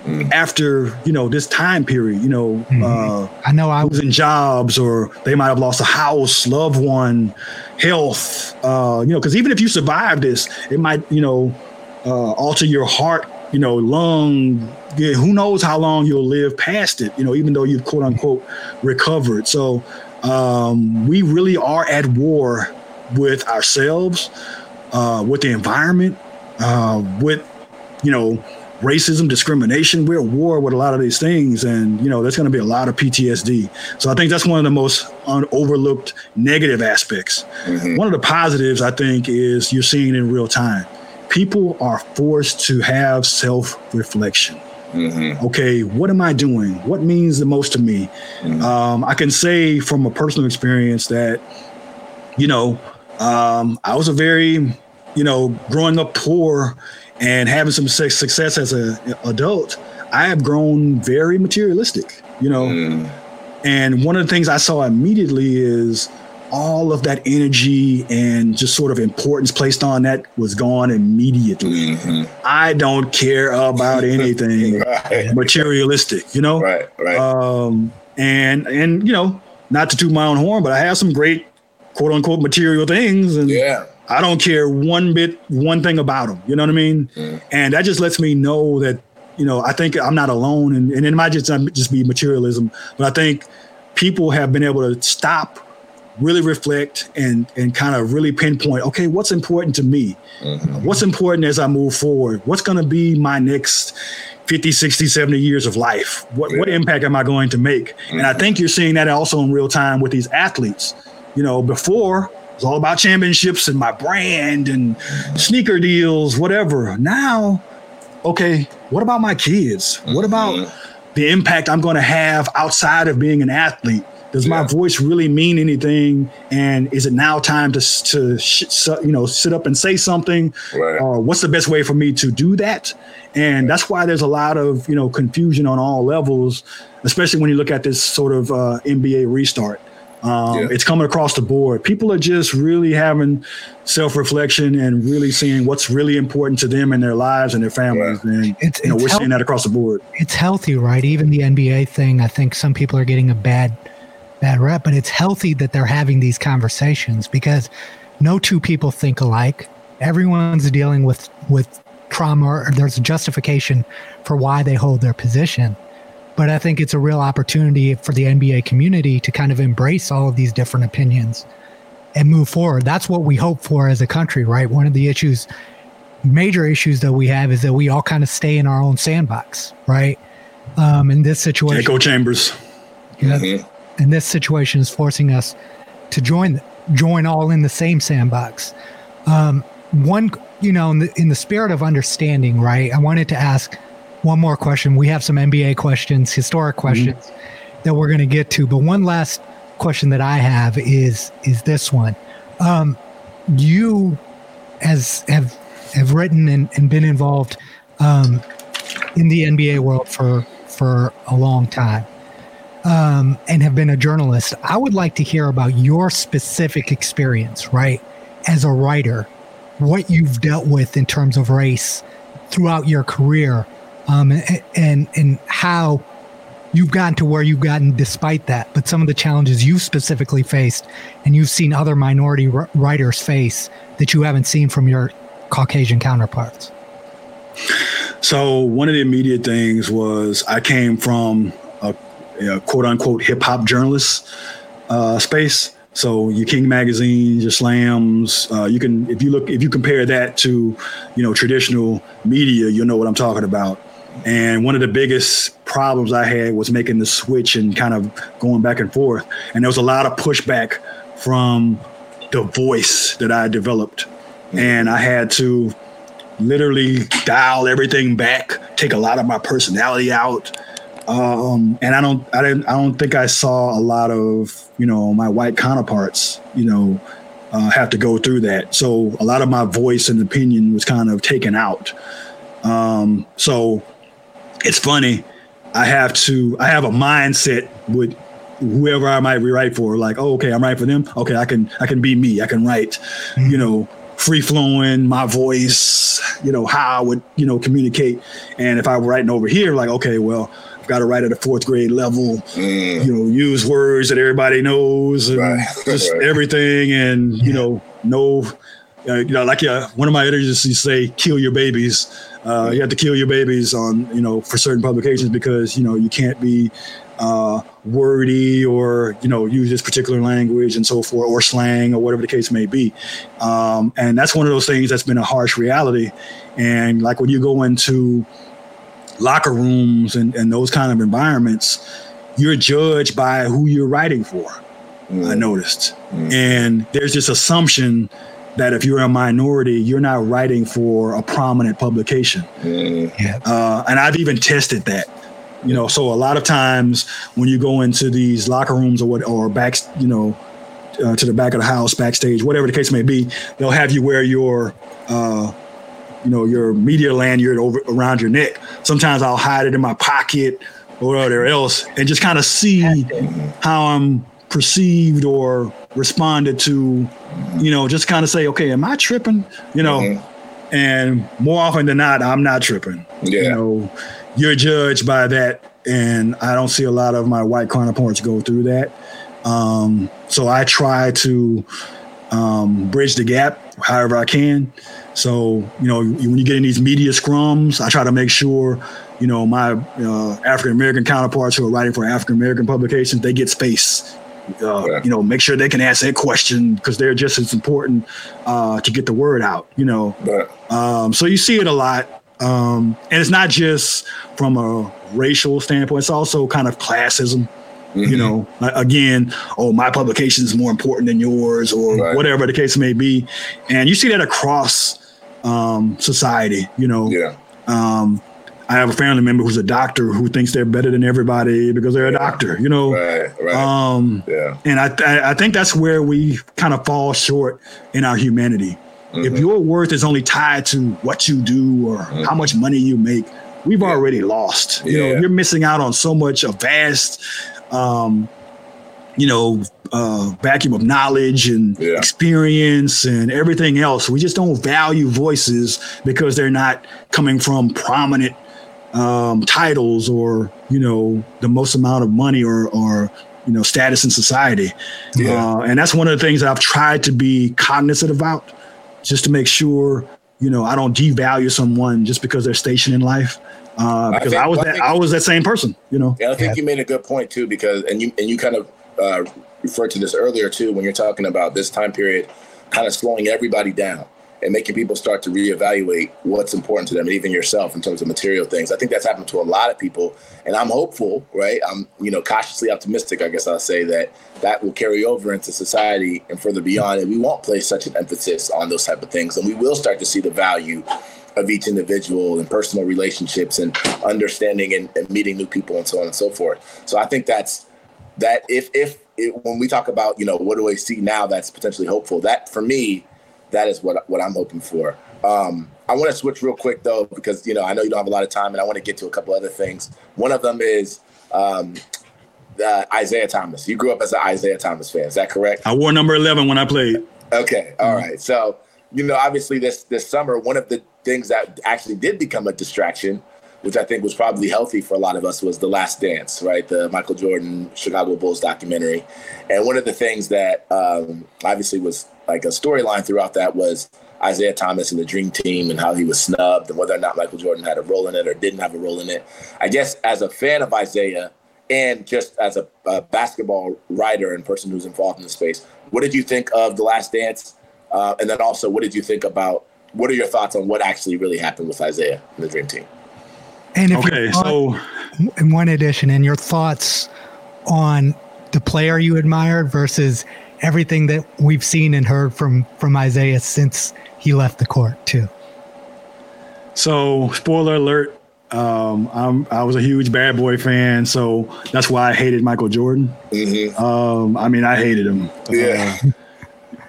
mm. after you know this time period. You know, mm-hmm. uh, I know I was in jobs, or they might have lost a house, loved one, health. Uh, you know, because even if you survive this, it might you know uh, alter your heart. You know, lung. Yeah, who knows how long you'll live past it? You know, even though you've quote unquote recovered. So um, we really are at war with ourselves, uh, with the environment, uh, with you know racism, discrimination. We're at war with a lot of these things, and you know there's going to be a lot of PTSD. So I think that's one of the most un- overlooked negative aspects. Mm-hmm. One of the positives I think is you're seeing in real time. People are forced to have self-reflection. Mm-hmm. Okay, what am I doing? What means the most to me? Mm-hmm. Um, I can say from a personal experience that, you know, um, I was a very, you know, growing up poor and having some success as an adult, I have grown very materialistic, you know. Mm. And one of the things I saw immediately is all of that energy and just sort of importance placed on that was gone immediately. Mm-hmm. I don't care about [laughs] anything right. materialistic, you know? Right, right. Um, and, and, you know, not to toot my own horn, but I have some great quote unquote material things. And, yeah I don't care one bit, one thing about them. You know what I mean? And that just lets me know that, you know, I think I'm not alone. And, and it might just, just be materialism, but I think people have been able to stop, really reflect, and, and kind of really pinpoint, okay, what's important to me? Mm-hmm. What's important as I move forward? What's going to be my next 50, 60, 70 years of life? What, yeah. what impact am I going to make? Mm-hmm. And I mm-hmm. think you're seeing that also in real time with these athletes. You know, before it's all about championships and my brand and sneaker deals, whatever. Now, okay, what about my kids? What about mm-hmm. the impact I'm going to have outside of being an athlete? Does yeah. my voice really mean anything? And is it now time to to you know sit up and say something? Right. Or what's the best way for me to do that? And that's why there's a lot of you know confusion on all levels, especially when you look at this sort of uh, NBA restart. Um, yeah. It's coming across the board. People are just really having self reflection and really seeing what's really important to them in their lives and their families. Yeah. And it's, you know, we're seeing that across the board. It's healthy, right? Even the NBA thing. I think some people are getting a bad bad rep, but it's healthy that they're having these conversations because no two people think alike. Everyone's dealing with with trauma, or there's a justification for why they hold their position. But I think it's a real opportunity for the NBA community to kind of embrace all of these different opinions and move forward. That's what we hope for as a country, right? One of the issues, major issues that we have is that we all kind of stay in our own sandbox, right? Um, in this situation, echo chambers. You know, mm-hmm. And this situation is forcing us to join join all in the same sandbox. Um, one, you know, in the, in the spirit of understanding, right? I wanted to ask one more question. We have some NBA questions, historic mm-hmm. questions mm-hmm. that we're going to get to. But one last question that I have is is this one. Um, you as have have written and, and been involved um, in the NBA world for for a long time. Um, and have been a journalist. I would like to hear about your specific experience, right? As a writer, what you've dealt with in terms of race throughout your career um, and, and and how you've gotten to where you've gotten despite that. But some of the challenges you've specifically faced, and you've seen other minority writers face that you haven't seen from your Caucasian counterparts. So one of the immediate things was I came from a, a quote unquote hip hop journalist uh, space. So your King magazines, your slams, uh, you can if you look if you compare that to, you know, traditional media, you'll know what I'm talking about. And one of the biggest problems I had was making the switch and kind of going back and forth. And there was a lot of pushback from the voice that I developed. And I had to literally dial everything back, take a lot of my personality out. Um, and I don't, I didn't, I don't think I saw a lot of, you know, my white counterparts, you know, uh, have to go through that. So a lot of my voice and opinion was kind of taken out. Um, so it's funny. I have to. I have a mindset with whoever I might rewrite for. Like, oh, okay, I'm writing for them. Okay, I can. I can be me. I can write. Mm-hmm. You know, free flowing, my voice. You know how I would. You know, communicate. And if I were writing over here, like, okay, well, I've got to write at a fourth grade level. Mm. You know, use words that everybody knows and right. [laughs] just right. everything, and you know, no. Uh, you know, like uh, one of my editors used to say, "Kill your babies." Uh, you have to kill your babies on you know for certain publications because you know you can't be uh, wordy or you know use this particular language and so forth or slang or whatever the case may be um, and that's one of those things that's been a harsh reality and like when you go into locker rooms and, and those kind of environments you're judged by who you're writing for mm. i noticed mm. and there's this assumption that if you're a minority, you're not writing for a prominent publication. Mm. Uh, and I've even tested that. You know, so a lot of times when you go into these locker rooms or what, or back, you know, uh, to the back of the house, backstage, whatever the case may be, they'll have you wear your, uh, you know, your media lanyard over around your neck. Sometimes I'll hide it in my pocket or whatever else, and just kind of see how I'm perceived or responded to, you know, just kind of say, okay, am I tripping? You know, mm-hmm. and more often than not, I'm not tripping. Yeah. You know, you're judged by that. And I don't see a lot of my white counterparts go through that. Um, so I try to um, bridge the gap however I can. So, you know, when you get in these media scrums, I try to make sure, you know, my uh, African American counterparts who are writing for African American publications, they get space uh, yeah. you know, make sure they can ask that question because they're just as important uh, to get the word out. You know, yeah. um, so you see it a lot, um, and it's not just from a racial standpoint; it's also kind of classism. Mm-hmm. You know, again, oh, my publication is more important than yours, or right. whatever the case may be, and you see that across um, society. You know, yeah. Um, I have a family member who's a doctor who thinks they're better than everybody because they're a doctor, you know. Right, right. Um, yeah. And I, I think that's where we kind of fall short in our humanity. Mm-hmm. If your worth is only tied to what you do or mm-hmm. how much money you make, we've yeah. already lost. You yeah. know, you're missing out on so much a vast, um, you know, uh, vacuum of knowledge and yeah. experience and everything else. We just don't value voices because they're not coming from prominent um, titles or you know the most amount of money or or you know status in society yeah. uh, and that's one of the things that i've tried to be cognizant about just to make sure you know i don't devalue someone just because they're stationed in life uh, because I, think, I was I that think, I was that same person, you know. Yeah, I think yeah. you made a good point too, because and you and you kind of uh, referred to this earlier too when you're talking about this time period, kind of slowing everybody down and making people start to reevaluate what's important to them and even yourself in terms of material things. I think that's happened to a lot of people and I'm hopeful, right? I'm, you know, cautiously optimistic, I guess I'll say that that will carry over into society and further beyond and we won't place such an emphasis on those type of things and we will start to see the value of each individual and personal relationships and understanding and, and meeting new people and so on and so forth. So I think that's that if if it, when we talk about, you know, what do I see now that's potentially hopeful, that for me that is what what I'm hoping for. Um, I want to switch real quick though because you know I know you don't have a lot of time, and I want to get to a couple other things. One of them is um, uh, Isiah Thomas. You grew up as an Isiah Thomas fan, is that correct? I wore number eleven when I played. Okay, all mm-hmm. right. So you know, obviously this this summer, one of the things that actually did become a distraction, which I think was probably healthy for a lot of us, was The Last Dance, right? The Michael Jordan Chicago Bulls documentary, and one of the things that um, obviously was like a storyline throughout that was Isiah Thomas and the Dream Team and how he was snubbed and whether or not Michael Jordan had a role in it or didn't have a role in it. I guess as a fan of Isiah and just as a, a basketball writer and person who's involved in the space, what did you think of the Last Dance? Uh, and then also, what did you think about? What are your thoughts on what actually really happened with Isiah and the Dream Team? And if okay, so in one addition, and your thoughts on the player you admired versus everything that we've seen and heard from from Isiah since he left the court too. So, spoiler alert, um, I'm, I was a huge bad boy fan, so that's why I hated Michael Jordan. Mm-hmm. Um, I mean, I hated him. Yeah. Uh,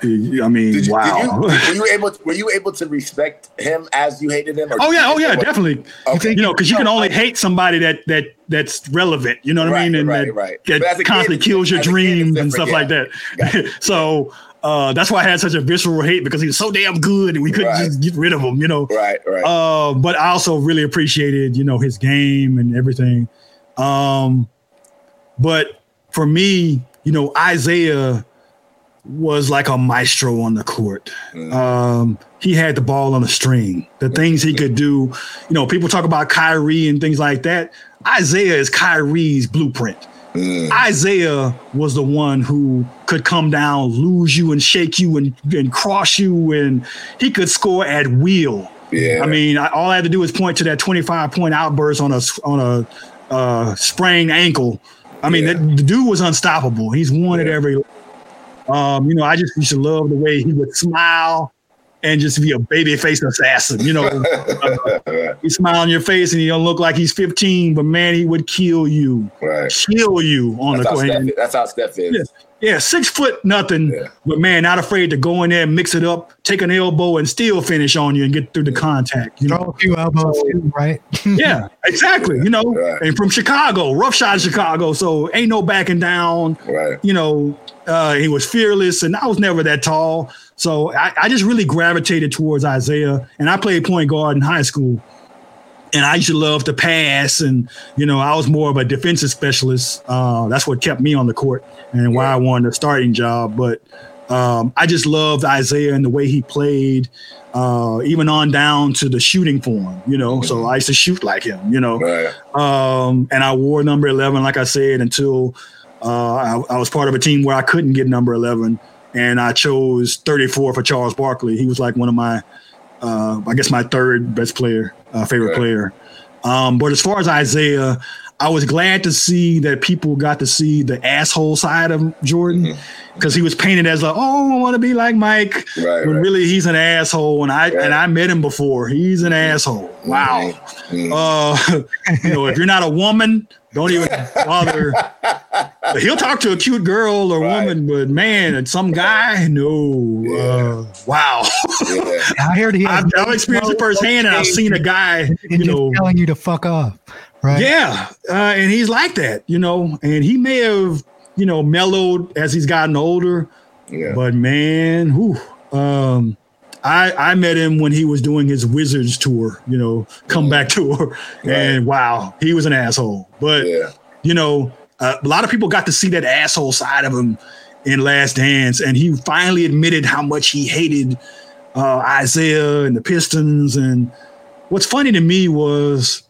I mean, you, wow. You, were you able? To, were you able to respect him as you hated him? oh yeah, oh yeah, definitely. Okay. You know, because you can only hate somebody that that that's relevant. You know what right, I mean? And right, that, right. that constantly kid, kills your dreams and stuff yeah. like that. [laughs] so uh, that's why I had such a visceral hate because he was so damn good and we couldn't right. just get rid of him, you know. Right, right. Uh, but I also really appreciated, you know, his game and everything. Um, but for me, you know, Isiah was like a maestro on the court. Mm. Um, he had the ball on the string. The things he could do, you know, people talk about Kyrie and things like that. Isiah is Kyrie's blueprint. Mm. Isiah was the one who could come down, lose you, and shake you, and, and cross you, and he could score at will. Yeah. I mean, I, all I had to do was point to that 25 point outburst on a on a uh, sprained ankle. I mean, yeah. that, the dude was unstoppable. He's won yeah. at every. Um, you know, I just used to love the way he would smile and just be a baby face assassin. You know, [laughs] uh, he smile on your face and he don't look like he's 15, but man, he would kill you, right. kill you on that's the court. That's how Steph is. Yeah. Yeah, six foot nothing, yeah. but man, not afraid to go in there, mix it up, take an elbow, and still finish on you and get through the contact. You Throw know? a few elbows, too, right? [laughs] yeah, exactly. You know, right. and from Chicago, rough shot Chicago, so ain't no backing down. Right. You know, uh, he was fearless, and I was never that tall, so I, I just really gravitated towards Isiah. And I played point guard in high school, and I used to love to pass, and you know, I was more of a defensive specialist. Uh, that's what kept me on the court and why I wanted a starting job. But um, I just loved Isiah and the way he played, uh, even on down to the shooting form, you know. Mm-hmm. So I used to shoot like him, you know. Right. Um, and I wore number 11, like I said, until uh, I, I, was part of a team where I couldn't get number 11. And I chose 34 for Charles Barkley. He was like one of my, uh, I guess, my third best player, uh, favorite right. player. Um, but as far as Isiah, I was glad to see that people got to see the asshole side of Jordan because mm-hmm. he was painted as like, oh, I want to be like Mike, right, but right. really he's an asshole. And I right. and I met him before. He's an asshole. Wow. Mm-hmm. Uh, [laughs] you know, if you're not a woman, don't even bother. he'll talk to a cute girl or woman, but man, and some guy, no. Yeah. Uh, wow. Yeah. I heard he. I've, I've experienced it firsthand, and I've seen a guy, you know, telling you to fuck off. Right. Yeah, uh, and he's like that, you know, and he may have, you know, mellowed as he's gotten older. Yeah. But man, whew, um, I I met him when he was doing his Wizards tour, you know, comeback mm. tour, [laughs] right. and wow, he was an asshole. But yeah. you know, uh, a lot of people got to see that asshole side of him in Last Dance, and he finally admitted how much he hated uh, Isiah and the Pistons. And what's funny to me was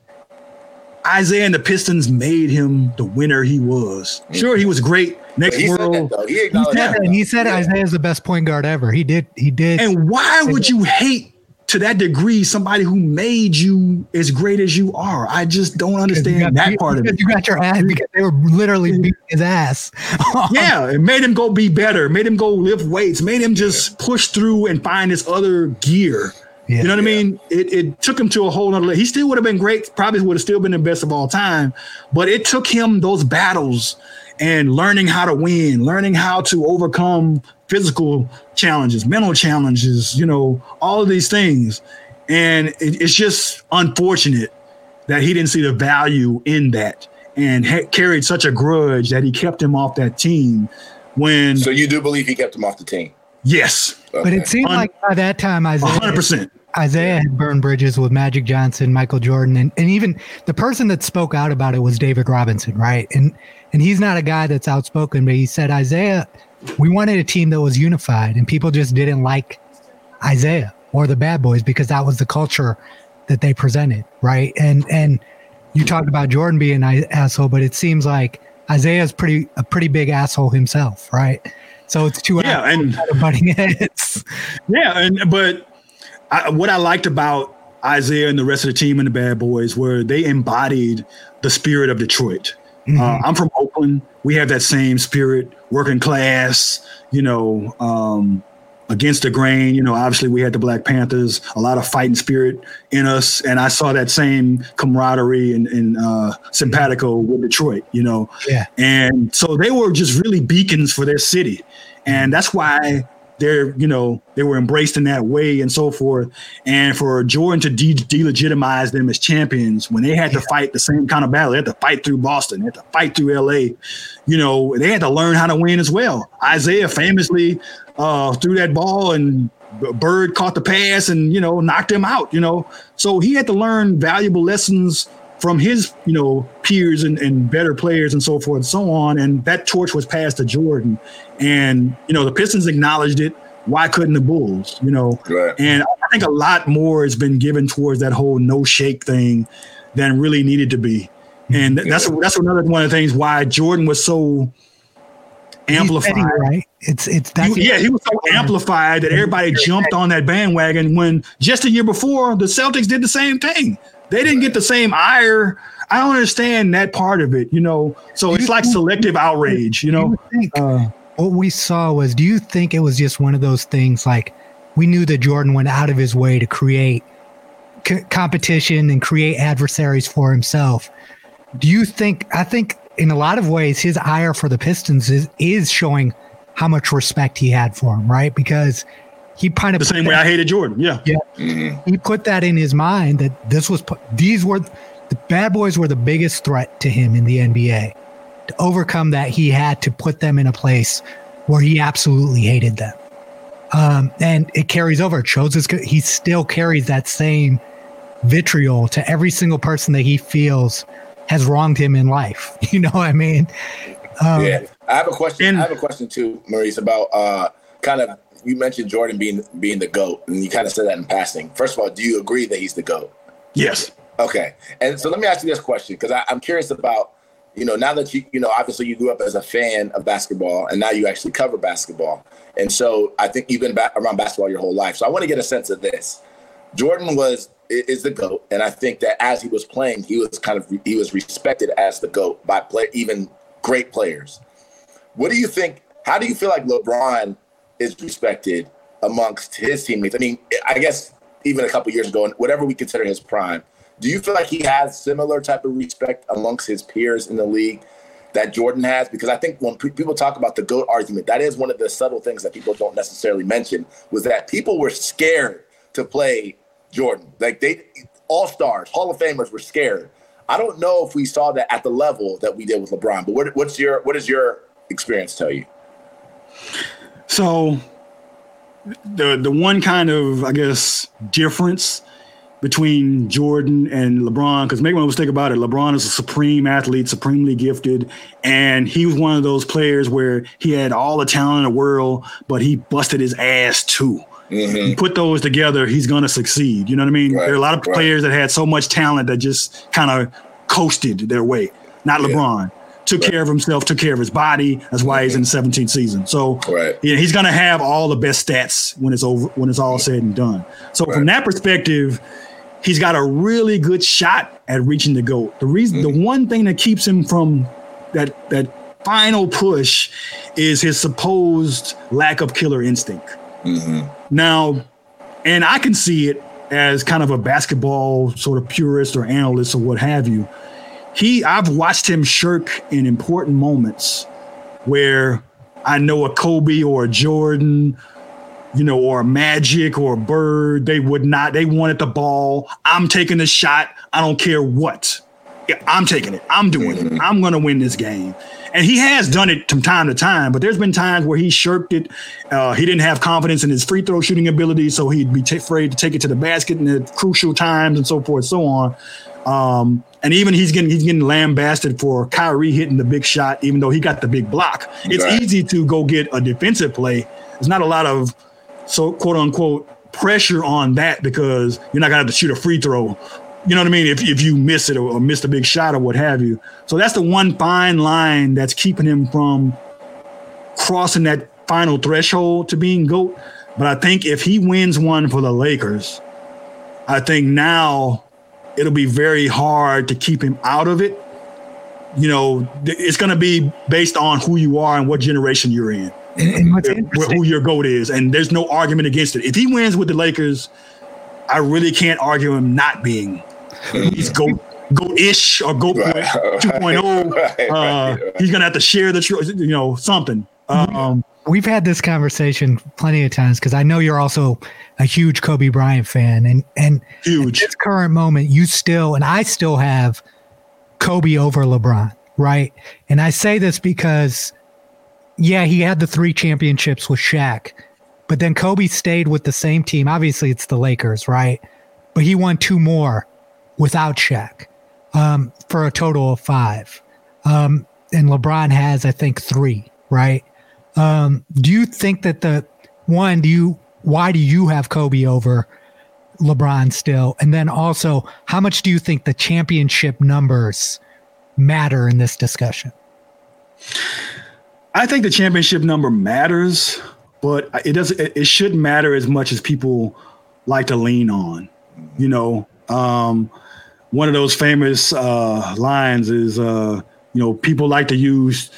Isiah and the Pistons made him the winner he was. Sure, he was great. Next he world. Said he, he, said that. He said yeah. Isiah is the best point guard ever. He did. He did. And why would you hate to that degree somebody who made you as great as you are? I just don't understand that part of it. You got your ass because they were literally beating his ass. [laughs] yeah, it made him go be better. Made him go lift weights. Made him just push through and find his other gear. Yeah, you know what yeah. I mean? It, it took him to a whole nother level. He still would have been great, probably would have still been the best of all time, but it took him those battles and learning how to win, learning how to overcome physical challenges, mental challenges, you know, all of these things. And it, it's just unfortunate that he didn't see the value in that and ha- carried such a grudge that he kept him off that team when. So you do believe he kept him off the team? Yes. Okay. But it seemed like by that time, Isiah 100%. Isiah had burned bridges with Magic Johnson, Michael Jordan, and, and even the person that spoke out about it was David Robinson, right? And and he's not a guy that's outspoken, but he said Isiah, we wanted a team that was unified, and people just didn't like Isiah or the Bad Boys because that was the culture that they presented, right? And and you talked about Jordan being an asshole, but it seems like Isiah's pretty a pretty big asshole himself, right? So it's two yeah, and [laughs] butting heads. Yeah, and but I, what I liked about Isiah and the rest of the team and the Bad Boys were they embodied the spirit of Detroit. Mm-hmm. Uh, I'm from Oakland. We have that same spirit, working class, you know, um, against the grain. You know, obviously we had the Black Panthers, a lot of fighting spirit in us, and I saw that same camaraderie and, and uh, simpatico with Detroit. You know, yeah. And so they were just really beacons for their city, and that's why they're you know they were embraced in that way and so forth. And for jordan to de- delegitimize them as champions when they had to fight the same kind of battle they had to fight through boston they had to fight through la you know they had to learn how to win as well. Isiah famously uh, threw that ball and bird caught the pass and you know knocked him out you know. So he had to learn valuable lessons from his, you know, peers and, and better players and so forth and so on. And that torch was passed to Jordan. And, you know, the Pistons acknowledged it. Why couldn't the Bulls, you know? Right. And I think a lot more has been given towards that whole no shake thing than really needed to be. And mm-hmm. that's yeah. that's another one of the things why Jordan was so amplified. Petty, right? It's it's that. yeah, he was so amplified that everybody jumped on that bandwagon when just a year before the Celtics did the same thing. They didn't get the same ire. I don't understand that part of it, you know. So it's like selective outrage, you know. Uh, what we saw was do you think it was just one of those things like we knew that Jordan went out of his way to create c- competition and create adversaries for himself. Do you think I think in a lot of ways his ire for the Pistons is is showing how much respect he had for him, right? Because he kind of the same way I hated Jordan. Yeah, yeah. Mm-hmm. He put that in his mind that this was these were the bad boys were the biggest threat to him in the NBA. To overcome that, he had to put them in a place where he absolutely hated them. Um, and it carries over. It shows his, he still carries that same vitriol to every single person that he feels has wronged him in life. [laughs] You know what I mean? Um, yeah. I have a question. And, I have a question too, Maurice, about uh, kind of you mentioned Jordan being being the goat, and you kind of said that in passing. First of all, do you agree that he's the goat? Yes. Okay. And so let me ask you this question because I'm curious about you know now that you you know obviously you grew up as a fan of basketball, and now you actually cover basketball, and so I think you've been back around basketball your whole life. So I want to get a sense of this. Jordan was is the goat, and I think that as he was playing, he was kind of he was respected as the goat by play even great players. What do you think? How do you feel like LeBron is respected amongst his teammates. I mean, I guess even a couple years ago, and whatever we consider his prime, do you feel like he has similar type of respect amongst his peers in the league that Jordan has? Because I think when pe- people talk about the GOAT argument, that is one of the subtle things that people don't necessarily mention was that people were scared to play Jordan. Like they, all stars, Hall of Famers were scared. I don't know if we saw that at the level that we did with LeBron, but what, what's your, what does your experience tell you? So the the one kind of I guess difference between Jordan and LeBron, because make no mistake about it, LeBron is a supreme athlete, supremely gifted, and he was one of those players where he had all the talent in the world, but he busted his ass too. Mm-hmm. put those together, he's going to succeed. You know what I mean? Right, there are a lot of right. players that had so much talent that just kind of coasted their way. Not yeah. LeBron took right. care of himself, took care of his body. That's why he's in the 17th season. So right. yeah, he's gonna have all the best stats when it's over when it's all said and done. So right. from that perspective, he's got a really good shot at reaching the goal. The reason mm-hmm. the one thing that keeps him from that that final push is his supposed lack of killer instinct. Mm-hmm. Now, and I can see it as kind of a basketball sort of purist or analyst or what have you he I've watched him shirk in important moments where I know a Kobe or a Jordan, you know, or a Magic or a Bird, they would not, they wanted the ball. I'm taking the shot. I don't care what. I'm taking it. I'm doing it. Mm-hmm. I'm going to win this game. And he has done it from time to time, but there's been times where he shirked it. Uh, he didn't have confidence in his free throw shooting ability, so he'd be t- afraid to take it to the basket in the crucial times and so forth, so on. Um, and even he's getting he's getting lambasted for Kyrie hitting the big shot, even though he got the big block. It's right. easy to go get a defensive play. There's not a lot of so quote unquote pressure on that because you're not gonna have to shoot a free throw. You know what I mean? If, if you miss it or, or miss a big shot or what have you. So that's the one fine line that's keeping him from crossing that final threshold to being GOAT. But I think if he wins one for the Lakers, I think now it'll be very hard to keep him out of it. You know, it's going to be based on who you are and what generation you're in, and, and who your GOAT is. And there's no argument against it. If he wins with the Lakers, I really can't argue him not being. He's [laughs] GOAT go ish or go right, 2.0. Right, uh, right, he's gonna have to share the tr- you know something. Um, We've had this conversation plenty of times because I know you're also a huge Kobe Bryant fan, and and huge. At this current moment, you still and I still have Kobe over LeBron, right? And I say this because, yeah, he had the three championships with Shaq, but then Kobe stayed with the same team. Obviously, it's the Lakers, right? But he won two more without Shaq um, for a total of five. Um, and LeBron has, I think, three, right? Um, do you think that the one, do you, why do you have Kobe over LeBron still? And then also, how much do you think the championship numbers matter in this discussion? I think the championship number matters, but it doesn't, it, it shouldn't matter as much as people like to lean on, you know? Um, one of those famous uh, lines is, uh, you know, people like to use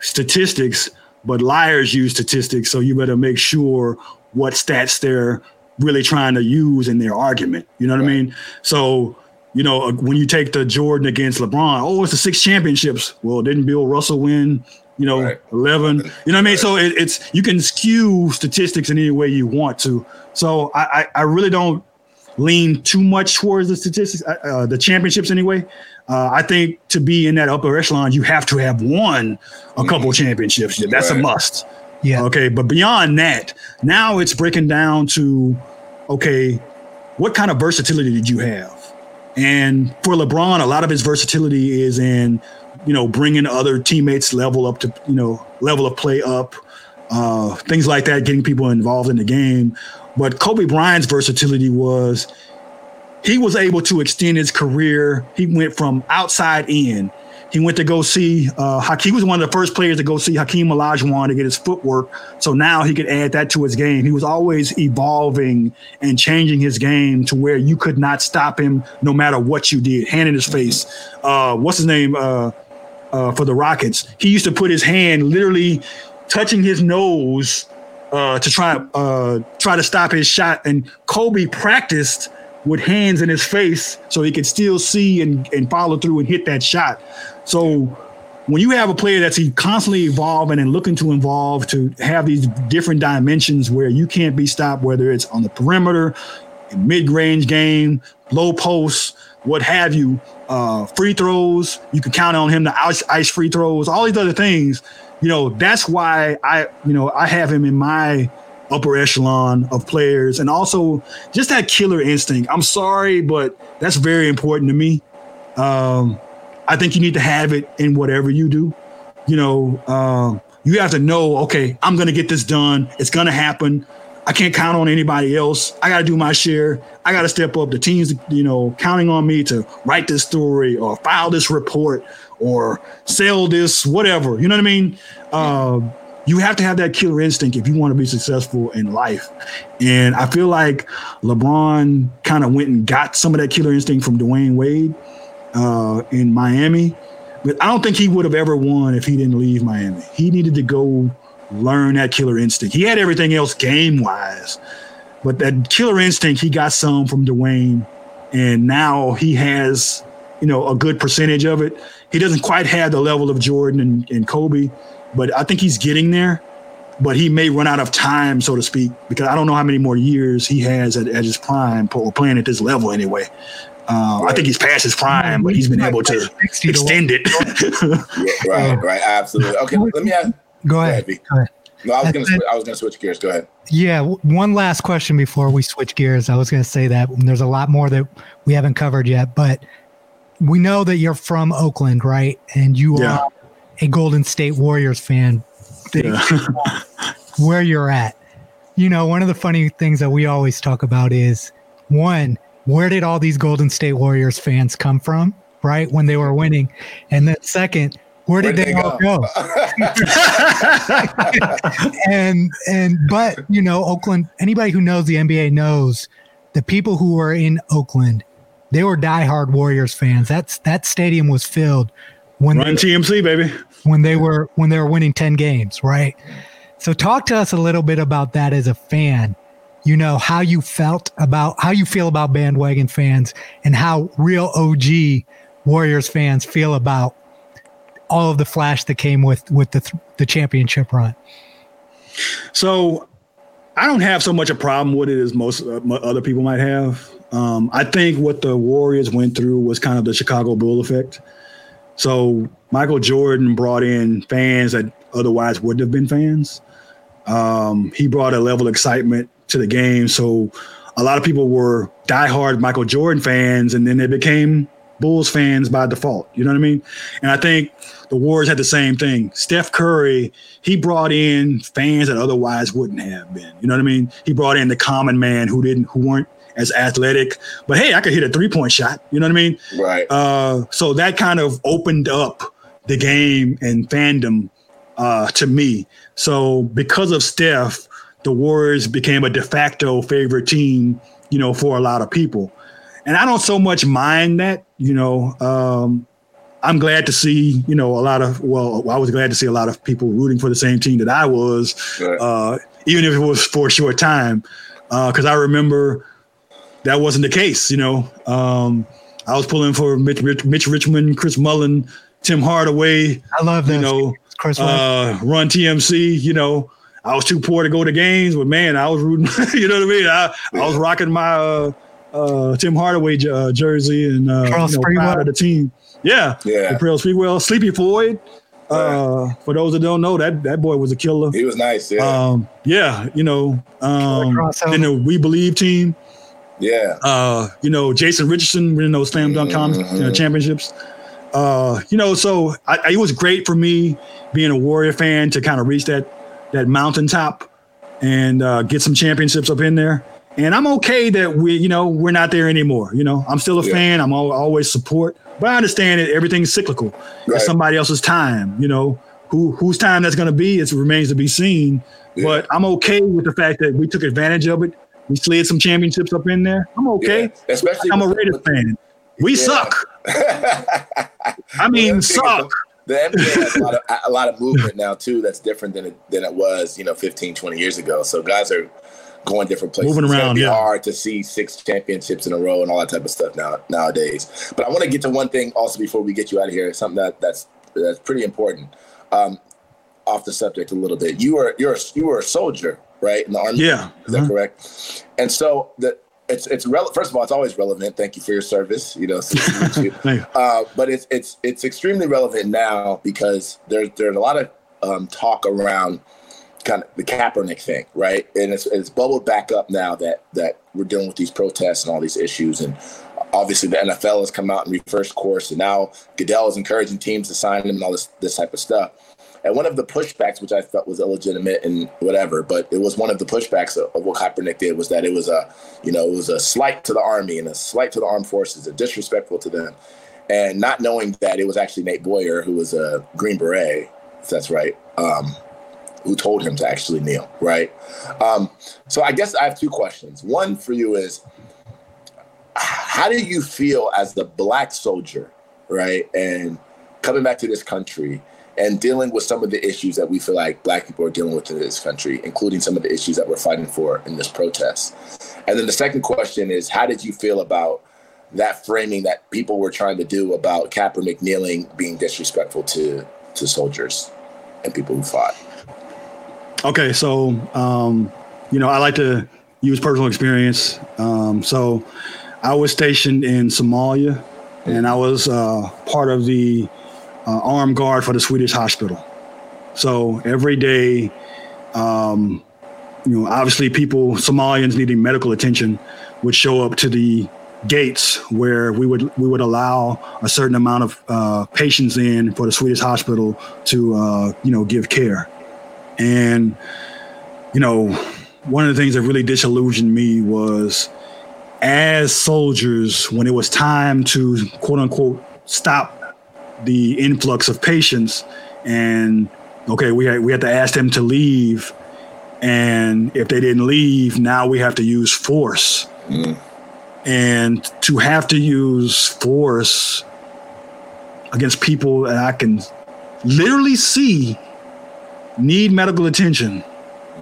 statistics, but liars use statistics. So you better make sure what stats they're really trying to use in their argument. You know what right. I mean? So, you know, uh, when you take the Jordan against LeBron, oh, it's the six championships. Well, didn't Bill Russell win? You know, right. eleven. You know what I mean? Right. So it, it's you can skew statistics in any way you want to. So I, I, I really don't lean too much towards the statistics, uh, uh, the championships anyway. Uh, I think to be in that upper echelon, you have to have won a couple mm-hmm. championships. That's right. a must. Yeah. Okay. But beyond that, now it's breaking down to okay, what kind of versatility did you have? And for LeBron, a lot of his versatility is in, you know, bringing other teammates level up to, you know, level of play up, uh, things like that, getting people involved in the game. But Kobe Bryant's versatility was he was able to extend his career. He went from outside in. He went to go see uh, Hakeem. He was one of the first players to go see Hakeem Olajuwon to get his footwork. So now he could add that to his game. He was always evolving and changing his game to where you could not stop him no matter what you did. Hand in his face. Uh, what's his name uh, uh for the Rockets? He used to put his hand literally touching his nose uh, to try uh, try to stop his shot. And Kobe practiced with hands in his face so he could still see and, and follow through and hit that shot. So when you have a player that's constantly evolving and looking to evolve to have these different dimensions where you can't be stopped, whether it's on the perimeter, mid-range game, low post, what have you, uh, free throws, you can count on him to ice, ice free throws, all these other things you know, that's why I, you know, I have him in my upper echelon of players and also just that killer instinct. I'm sorry, but that's very important to me. Um, I think you need to have it in whatever you do. You know, um, you have to know, okay, I'm going to get this done. It's going to happen. I can't count on anybody else. I got to do my share. I got to step up. The team's, you know, counting on me to write this story or file this report or sell this, whatever. You know what I mean? Uh, you have to have that killer instinct if you want to be successful in life. And I feel like LeBron kind of went and got some of that killer instinct from Dwyane Wade uh, in Miami. But I don't think he would have ever won if he didn't leave Miami. He needed to go learn that killer instinct. He had everything else game wise, but that killer instinct, he got some from Dwyane. And now he has, you know, a good percentage of it. He doesn't quite have the level of Jordan and, and Kobe, but I think he's getting there. But he may run out of time, so to speak, because I don't know how many more years he has at, at his prime or playing at this level anyway. Uh, right. I think he's past his prime, but he's been able to extend it. yeah, right, right, absolutely. Okay, let me ask. Go ahead. Go ahead. No, I was going to. I was going to switch gears. Go ahead. Yeah, one last question before we switch gears. I was going to say that there's a lot more that we haven't covered yet, but we know that you're from Oakland, right? And you yeah. are a Golden State Warriors fan. Yeah. where you're at. You know, one of the funny things that we always talk about is one, where did all these Golden State Warriors fans come from, right? When they were winning. And then second, Where did, Where did they, they, all go? go? [laughs] and and but you know, Oakland. Anybody who knows the NBA knows the people who were in Oakland, they were diehard Warriors fans. That's that stadium was filled when Run they, TMC baby when they were when they were winning ten games, right? So talk to us a little bit about that as a fan. You know how you felt about how you feel about bandwagon fans and how real OG Warriors fans feel about all of the flash that came with with the the championship run. So I don't have so much a problem with it as most uh, other people might have. Um, I think what the Warriors went through was kind of the Chicago Bull effect. So Michael Jordan brought in fans that otherwise wouldn't have been fans. Um, he brought a level of excitement to the game. So a lot of people were diehard Michael Jordan fans, and then they became Bulls fans by default. You know what I mean? And I think the Warriors had the same thing. Steph Curry, he brought in fans that otherwise wouldn't have been. You know what I mean? He brought in the common man who didn't, who weren't as athletic, but hey, I could hit a three point shot. You know what I mean? Right. Uh, so that kind of opened up the game and fandom uh, to me. So because of Steph, the Warriors became a de facto favorite team, you know, for a lot of people. And I don't so much mind that, you know, um, I'm glad to see, you know, a lot of, well, I was glad to see a lot of people rooting for the same team that I was, right. uh, even if it was for a short time. Because uh, I remember that wasn't the case, you know. Um, I was pulling for Mitch, Mitch Richmond, Chris Mullin, Tim Hardaway. I love that. You know, Chris uh, Run TMC, you know. I was too poor to go to games, but man, I was rooting. [laughs] you know what I mean? I, I was rocking my uh, uh, Tim Hardaway uh, jersey and uh, you know, proud of the team. Yeah, yeah. April Speedwell, Sleepy Floyd. Uh, for those that don't know, that that boy was a killer. He was nice. Yeah. Um, yeah. You know, um, in the We Believe team. Yeah. Uh, you know, Jason Richardson winning those slam dunk mm-hmm. you know, championships. Uh, you know, so I, I, it was great for me being a Warrior fan to kind of reach that that mountaintop and uh, get some championships up in there. And I'm okay that we, you know, we're not there anymore. You know, I'm still a yeah. fan. I'm all, always support, but I understand that everything's cyclical. Right. It's somebody else's time. You know, who whose time that's going to be, it remains to be seen. Yeah. But I'm okay with the fact that we took advantage of it. We slid some championships up in there. I'm okay. Yeah. Especially, I'm a Raiders fan. We suck. [laughs] I mean, well, suck the NBA has a lot of a lot of movement now too. That's different than it than it was, you know, 15, 20 years ago. So guys are going different places. Moving around, it's yeah. Hard to see six championships in a row and all that type of stuff now nowadays. But I want to get to one thing also before we get you out of here. Something that that's that's pretty important. Um, off the subject a little bit. You were you're a, you were a soldier, right, in the army. Yeah, is that mm-hmm. correct? And so the it's it's relevant. First of all, it's always relevant. Thank you for your service. You know, [laughs] you. uh, but it's it's it's extremely relevant now because there's there's a lot of um, talk around kind of the Kaepernick thing, right? And it's it's bubbled back up now that that we're dealing with these protests and all these issues, and obviously the NFL has come out and reversed course, and now Goodell is encouraging teams to sign him and all this this type of stuff. And one of the pushbacks, which I felt was illegitimate and whatever, but it was one of the pushbacks of, of, what Kaepernick did was that it was a, you know, it was a slight to the army and a slight to the armed forces and disrespectful to them. And not knowing that it was actually Nate Boyer, who was a Green Beret, if that's right, um, who told him to actually kneel, right? Um, so I guess I have two questions. One for you is, how do you feel as the black soldier, right? And coming back to this country and dealing with some of the issues that we feel like black people are dealing with in this country, including some of the issues that we're fighting for in this protest. And then the second question is, how did you feel about that framing that people were trying to do about Kaepernick kneeling being disrespectful to to soldiers and people who fought? Okay, so um, you know, I like to use personal experience. Um, so I was stationed in Somalia, and I was uh, part of the uh, armed guard for the Swedish hospital. So every day, um, you know, obviously people, Somalians needing medical attention, would show up to the gates where we would we would allow a certain amount of uh, patients in for the Swedish hospital to uh, you know give care, and you know one of the things that really disillusioned me was as soldiers when it was time to quote unquote stop the influx of patients, and okay, we had, we had to ask them to leave, and if they didn't leave, now we have to use force, mm. and to have to use force against people that I can literally see need medical attention.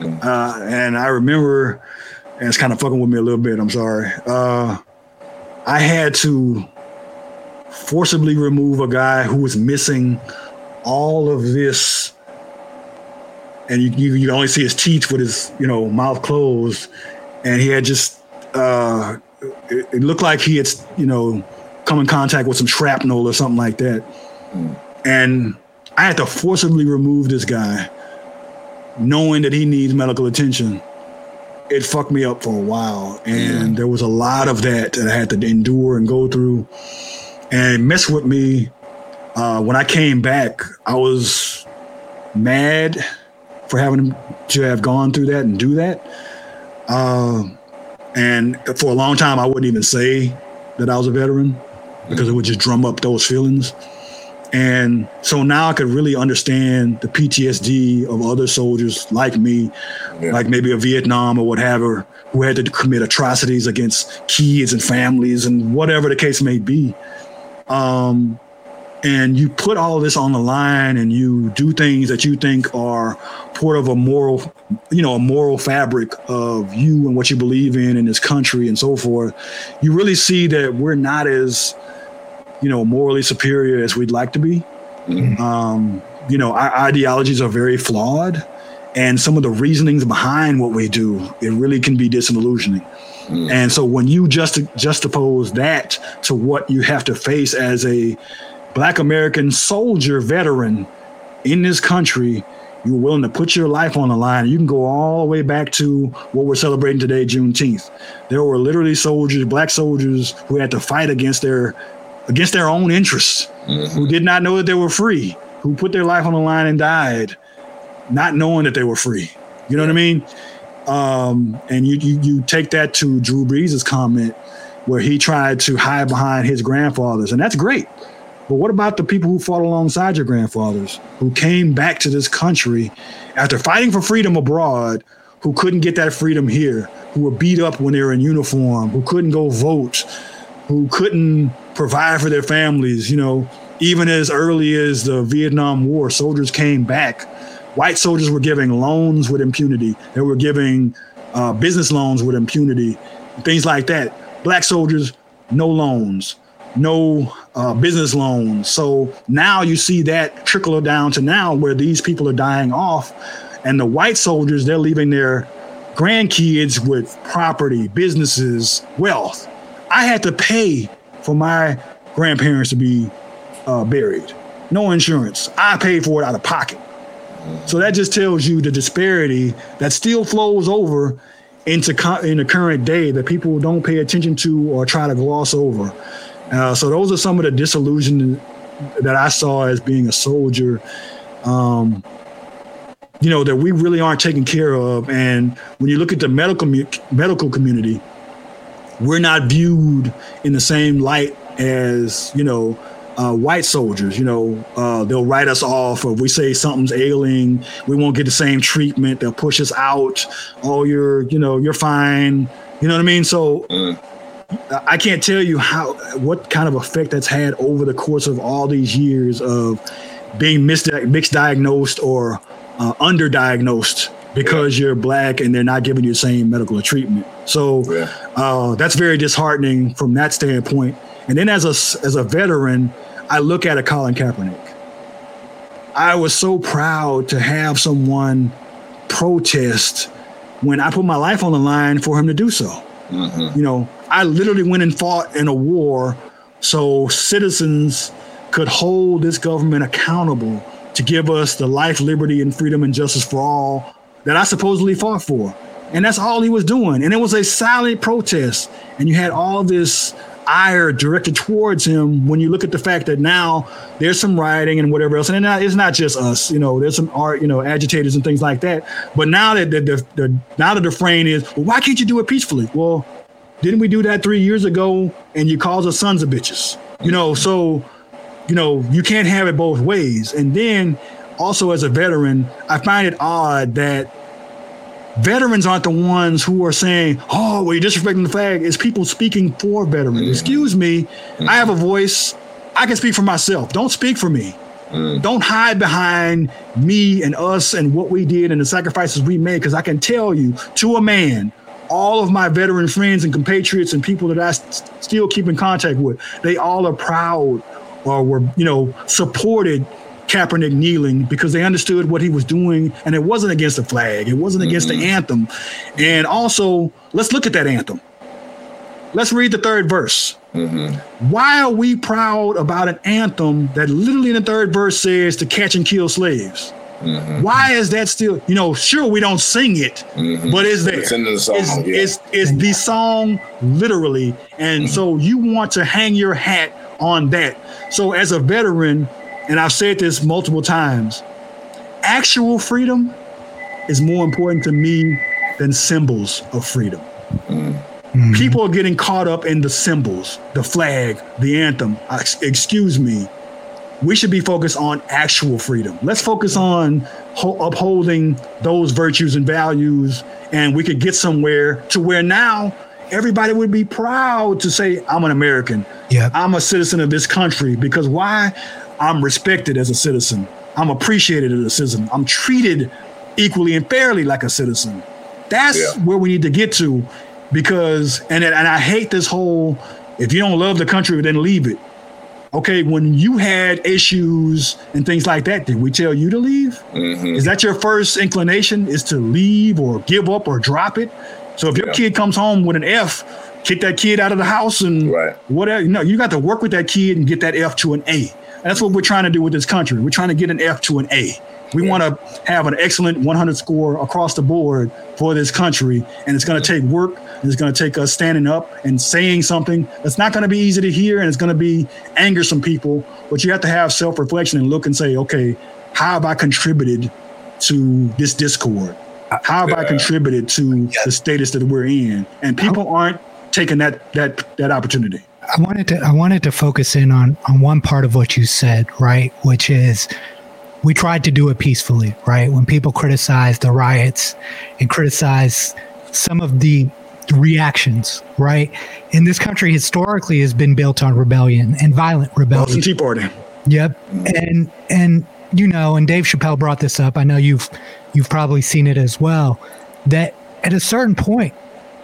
Uh, and I remember, and it's kind of fucking with me a little bit. I'm sorry. Uh, I had to forcibly remove a guy who was missing all of this, and you, you, you only see his teeth with his you know mouth closed, and he had just uh, it, it looked like he had you know come in contact with some shrapnel or something like that, and I had to forcibly remove this guy, knowing that he needs medical attention it fucked me up for a while, and mm. there was a lot of that that I had to endure and go through, and mess with me. Uh, when I came back, I was mad for having to have gone through that and do that. Uh, and for a long time, I wouldn't even say that I was a veteran because it would just drum up those feelings. And so now I could really understand the PTSD of other soldiers like me, yeah. like maybe a Vietnam or whatever, who had to commit atrocities against kids and families and whatever the case may be. Um, and you put all of this on the line and you do things that you think are part of a moral, you know, a moral fabric of you and what you believe in in this country and so forth. You really see that we're not as you know, morally superior as we'd like to be. Mm-hmm. Um, you know, our ideologies are very flawed, and some of the reasonings behind what we do, it really can be disillusioning. Mm-hmm. And so when you just juxtapose that to what you have to face as a black American soldier veteran in this country, you're willing to put your life on the line. You can go all the way back to what we're celebrating today, Juneteenth. There were literally soldiers, black soldiers, who had to fight against their against their own interests, mm-hmm. who did not know that they were free, who put their life on the line and died, not knowing that they were free. You know what I mean? Um, and you, you you take that to Drew Brees' comment where he tried to hide behind his grandfathers, and that's great. But what about the people who fought alongside your grandfathers, who came back to this country after fighting for freedom abroad, who couldn't get that freedom here, who were beat up when they were in uniform, who couldn't go vote, who couldn't provide for their families. You know, even as early as the Vietnam War, soldiers came back. White soldiers were giving loans with impunity. They were giving uh, business loans with impunity, things like that. Black soldiers, no loans, no uh, business loans. So now you see that trickle down to now where these people are dying off, and the white soldiers they're leaving their grandkids with property, businesses, wealth. I had to pay for my grandparents to be uh, buried. No insurance. I paid for it out of pocket. So that just tells you the disparity that still flows over into co- in the current day that people don't pay attention to or try to gloss over. Uh, so those are some of the disillusion that I saw as being a soldier. Um, you know that we really aren't taken care of, and when you look at the medical medical community, we're not viewed in the same light as you know uh, white soldiers. You know, uh, they'll write us off, or we say something's ailing, we won't get the same treatment. They'll push us out. Oh, you're, you know, you're fine. You know what I mean? So. Mm. I can't tell you how what kind of effect that's had over the course of all these years of being misdiagnosed or uh, underdiagnosed because you're black and they're not giving you the same medical treatment. So yeah. uh, that's very disheartening from that standpoint. And then as a as a veteran, I look at a Colin Kaepernick. I was so proud to have someone protest when I put my life on the line for him to do so. Mm-hmm. You know, I literally went and fought in a war so citizens could hold this government accountable to give us the life, liberty, and freedom and justice for all that I supposedly fought for. And that's all he was doing. And it was a silent protest. And you had all this ire directed towards him when you look at the fact that now there's some rioting and whatever else. And it's not just us, you know, there's some art, you know, agitators and things like that. But now that the, the, the now the frame is, well, why can't you do it peacefully? Well, didn't we do that three years ago and you called us sons of bitches? You know, so you know, you can't have it both ways. And then also as a veteran, I find it odd that veterans aren't the ones who are saying, "Oh, well, you're disrespecting the flag." It's people speaking for veterans. Mm-hmm. Excuse me, mm-hmm. I have a voice. I can speak for myself. Don't speak for me. Mm. Don't hide behind me and us and what we did and the sacrifices we made. Because I can tell you, to a man, all of my veteran friends and compatriots and people that I st- still keep in contact with, they all are proud or were, you know, supported Kaepernick kneeling because they understood what he was doing and it wasn't against the flag, it wasn't mm-hmm. against the mm-hmm. anthem. And also, let's look at that anthem. Let's read the third verse. Mm-hmm. Why are we proud about an anthem that literally in the third verse says to catch and kill slaves? Mm-hmm. Why is that still, you know, sure, we don't sing it, mm-hmm. but is there? It's in the song. It's, yeah. it's, it's the song literally. And mm-hmm. so you want to hang your hat on that. So as a veteran, and I've said this multiple times, actual freedom is more important to me than symbols of freedom. Mm-hmm. People are getting caught up in the symbols, the flag, the anthem. Excuse me. We should be focused on actual freedom. Let's focus on ho- upholding those virtues and values, and we could get somewhere to where now everybody would be proud to say, I'm an American. Yeah. I'm a citizen of this country. Because why? I'm respected as a citizen. I'm appreciated as a citizen. I'm treated equally and fairly like a citizen. That's yeah. where we need to get to because and and I hate this whole if you don't love the country then leave it. Okay, when you had issues and things like that, did we tell you to leave? Mm-hmm. Is that your first inclination is to leave or give up or drop it? So if your yeah. kid comes home with an F, kick that kid out of the house and right. whatever. No, you got to work with that kid and get that F to an A. That's what we're trying to do with this country. We're trying to get an F to an A. We yeah. want to have an excellent 100 score across the board for this country, and it's going to take work. And it's going to take us standing up and saying something that's not going to be easy to hear, and it's going to be anger some people. But you have to have self reflection and look and say, okay, how have I contributed to this discord? How have yeah. I contributed to the status that we're in? And people aren't taking that that that opportunity. I wanted to I wanted to focus in on on one part of what you said, right? Which is we tried to do it peacefully, right? When people criticize the riots and criticize some of the reactions, right? And this country historically has been built on rebellion and violent rebellion. Tea Party. Yep. And and you know, and Dave Chappelle brought this up. I know you've you've probably seen it as well. That at a certain point,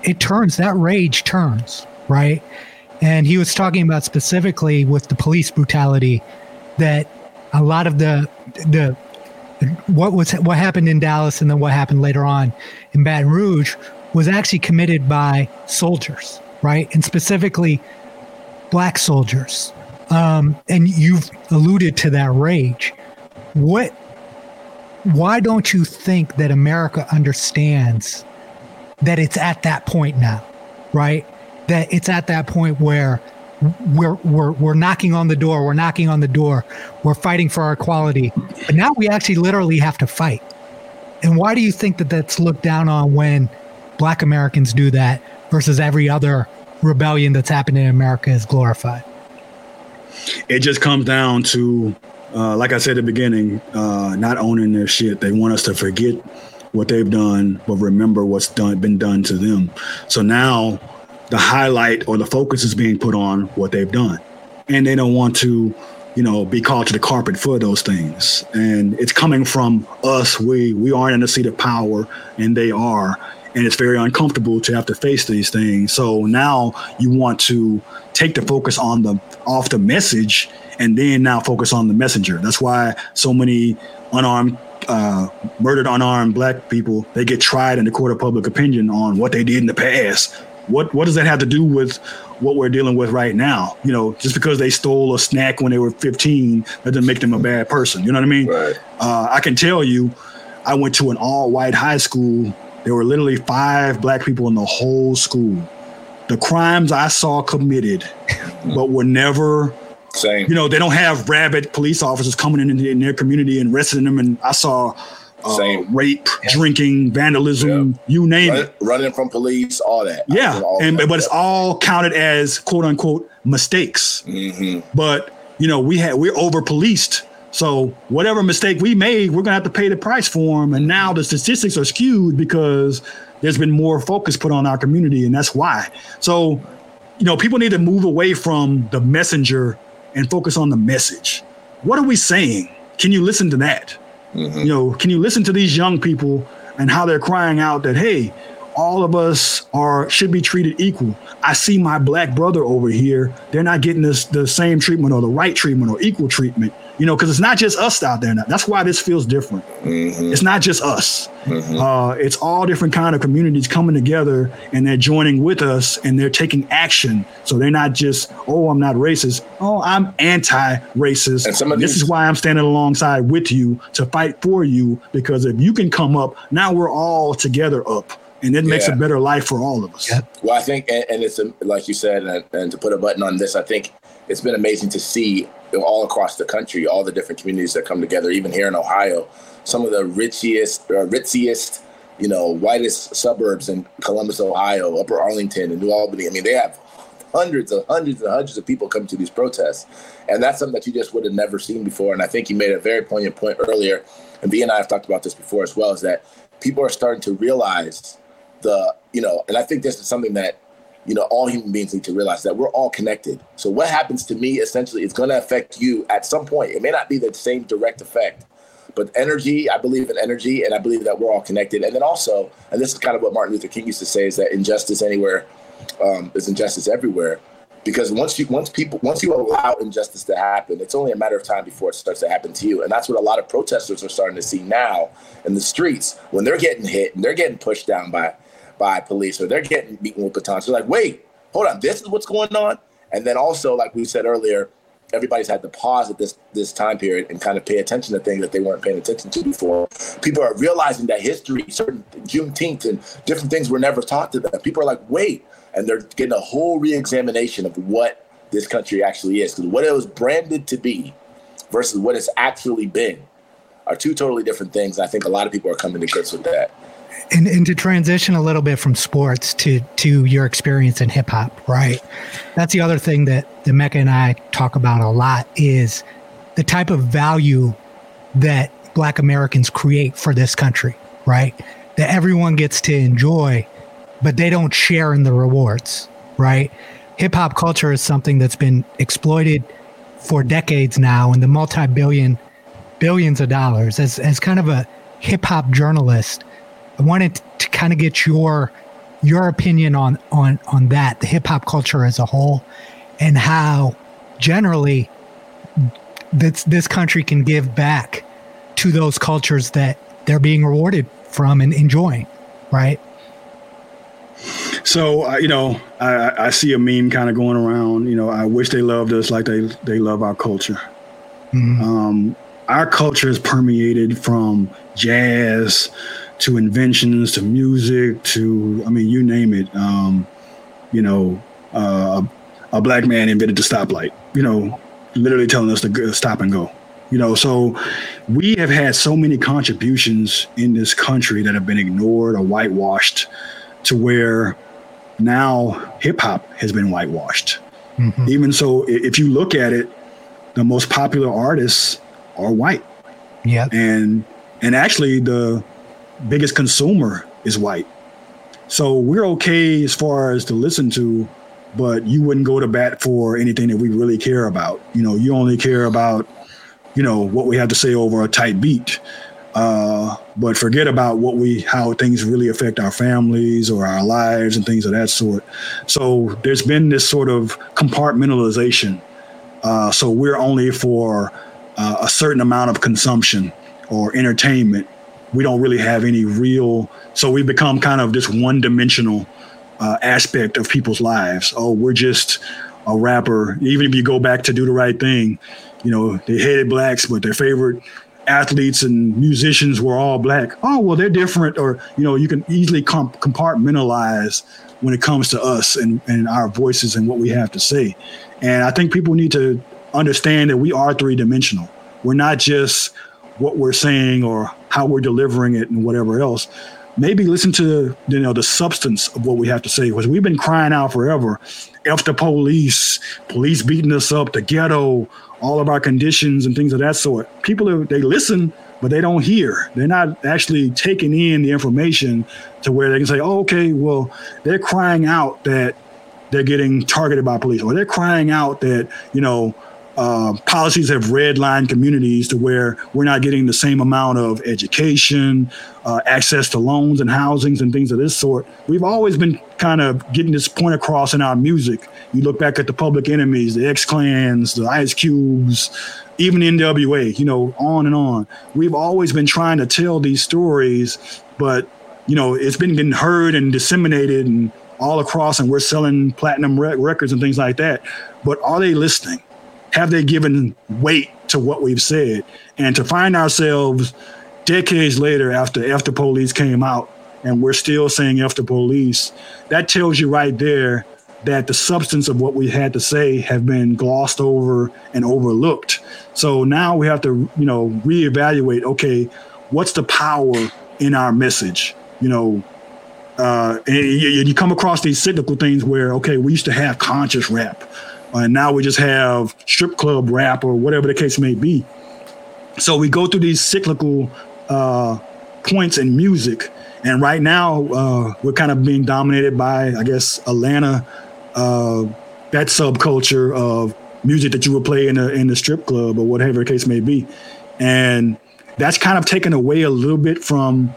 it turns that rage turns, right? And he was talking about specifically with the police brutality that a lot of the the what was what happened in Dallas and then what happened later on in Baton Rouge was actually committed by soldiers, right? And specifically black soldiers. Um, and you've alluded to that rage. What why don't you think that America understands that it's at that point now, right? That it's at that point where we're we're we're knocking on the door, we're knocking on the door, we're fighting for our equality, but now we actually literally have to fight. And why do you think that that's looked down on when Black Americans do that versus every other rebellion that's happened in America is glorified? It just comes down to, uh, like I said at the beginning, uh, not owning their shit. They want us to forget what they've done, but remember what's done been done to them. So now the highlight or the focus is being put on what they've done. And they don't want to, you know, be called to the carpet for those things. And it's coming from us. We we aren't in a seat of power and they are. And it's very uncomfortable to have to face these things. So now you want to take the focus on the off the message and then now focus on the messenger. That's why so many unarmed uh, murdered unarmed black people they get tried in the court of public opinion on what they did in the past what what does that have to do with what we're dealing with right now? You know, just because they stole a snack when they were 15, that doesn't make them a bad person. You know what I mean? Right. Uh, I can tell you, I went to an all-white high school. There were literally five black people in the whole school. The crimes I saw committed, but were never same. You know, they don't have rabid police officers coming in in their community and arresting them. And I saw uh, rape, yeah. drinking, vandalism, yeah. you name Run, it. Running from police, all that. Yeah, and but it's all counted as quote unquote mistakes. Mm-hmm. But you know, we had we're over policed. So whatever mistake we made, we're gonna have to pay the price for them. And now the statistics are skewed because there's been more focus put on our community, and that's why. So, you know, people need to move away from the messenger and focus on the message. What are we saying? Can you listen to that? Mm-hmm. You know, can you listen to these young people and how they're crying out that, hey, all of us are should be treated equal. I see my black brother over here; they're not getting this the same treatment or the right treatment or equal treatment. You know, because it's not just us out there now. That's why this feels different. Mm-hmm. It's not just us. Mm-hmm. Uh, it's all different kind of communities coming together, and they're joining with us, and they're taking action. So they're not just, oh, I'm not racist. Oh, I'm anti-racist. And some of this is why I'm standing alongside with you to fight for you. Because if you can come up, now we're all together up and it makes yeah. a better life for all of us. Yeah. Well, I think, and, and it's a, like you said, and, and, to put a button on this, I think it's been amazing to see all across the country, all the different communities that come together, even here in Ohio, some of the richest, uh, ritziest, you know, whitest suburbs in Columbus, Ohio, Upper Arlington, and New Albany. I mean, they have hundreds and hundreds and hundreds of people come to these protests, and that's something that you just would have never seen before. And I think you made a very poignant point earlier, and V and I have talked about this before as well, is that people are starting to realize the you know, and I think this is something that you know all human beings need to realize that we're all connected. So what happens to me essentially is going to affect you at some point. It may not be the same direct effect, but energy. I believe in energy, and I believe that we're all connected. And then also, and this is kind of what Martin Luther King used to say: is that injustice anywhere um, is injustice everywhere. Because once you once people once you allow injustice to happen, it's only a matter of time before it starts to happen to you. And that's what a lot of protesters are starting to see now in the streets when they're getting hit and they're getting pushed down by by police or they're getting beaten with batons. They're like, wait, hold on, this is what's going on. And then also, like we said earlier, everybody's had to pause at this this time period and kind of pay attention to things that they weren't paying attention to before. People are realizing that history, certain Juneteenth and different things were never taught to them. People are like, wait, and they're getting a whole reexamination of what this country actually is. Because what it was branded to be versus what it's actually been are two totally different things. I think a lot of people are coming to grips with that and, and to transition a little bit from sports to to your experience in hip hop, right? That's the other thing that the Mecca and I talk about a lot is the type of value that Black Americans create for this country, right? That everyone gets to enjoy, but they don't share in the rewards, right? Hip hop culture is something that's been exploited for decades now, and the multi billion billions of dollars as as kind of a hip hop journalist I wanted to kind of get your your opinion on on on that, the hip hop culture as a whole, and how generally this this country can give back to those cultures that they're being rewarded from and enjoying, right? So uh, you know, I, I see a meme kind of going around. You know, I wish they loved us like they they love our culture. Mm-hmm. Um, our culture is permeated from jazz to inventions to music to I mean you name it. Um, you know, uh, a black man invented the stoplight. You know, literally telling us to stop and go. You know, so we have had so many contributions in this country that have been ignored or whitewashed to where now hip hop has been whitewashed. Mm-hmm. Even so, if you look at it, the most popular artists are white. Yeah. And and actually the biggest consumer is white. So we're okay as far as to listen to, but you wouldn't go to bat for anything that we really care about. You know, you only care about, you know, what we have to say over a tight beat. Uh, but forget about what we how things really affect our families or our lives and things of that sort. So there's been this sort of compartmentalization. Uh, so we're only for uh, a certain amount of consumption or entertainment we don't really have any real so we become kind of this one dimensional uh, aspect of people's lives. Oh we're just a rapper. Even if you go back to do the right thing you know they hated blacks but their favorite athletes and musicians were all black. Oh well they're different or you know you can easily comp- compartmentalize when it comes to us and, and our voices and what we have to say. And i think people need to understand that we are three dimensional we're not just what we're saying or how we're delivering it and whatever else maybe listen to you know the substance of what we have to say because we've been crying out forever f the police police beating us up the ghetto all of our conditions and things of that sort. People are, they listen, but they don't hear. They're not actually taking in the information to where they can say, oh, okay, well, they're crying out that they're getting targeted by police, or they're crying out that, you know, uh, policies have redlined communities to where we're not getting the same amount of education, uh, access to loans and housings and things of this sort. We've always been kind of getting this point across in our music. You look back at the Public Enemies, the X Clans, the Ice Cubes, even NWA, you know, on and on. We've always been trying to tell these stories, but you know, it's been getting heard and disseminated and all across, and we're selling platinum records and things like that. But are they listening? Have they given weight to what we've said? And to find ourselves decades later after after police came out and we're still saying after police, that tells you right there that the substance of what we had to say have been glossed over and overlooked. So now we have to, you know, reevaluate, okay, what's the power in our message? You know, uh, and you, you come across these cyclical things where, okay, we used to have conscious rap and now we just have strip club rap or whatever the case may be. So we go through these cyclical uh, points in music, and right now uh, we're kind of being dominated by, I guess, Atlanta, uh, that subculture of music that you would play in a in the strip club or whatever the case may be, and that's kind of taken away a little bit from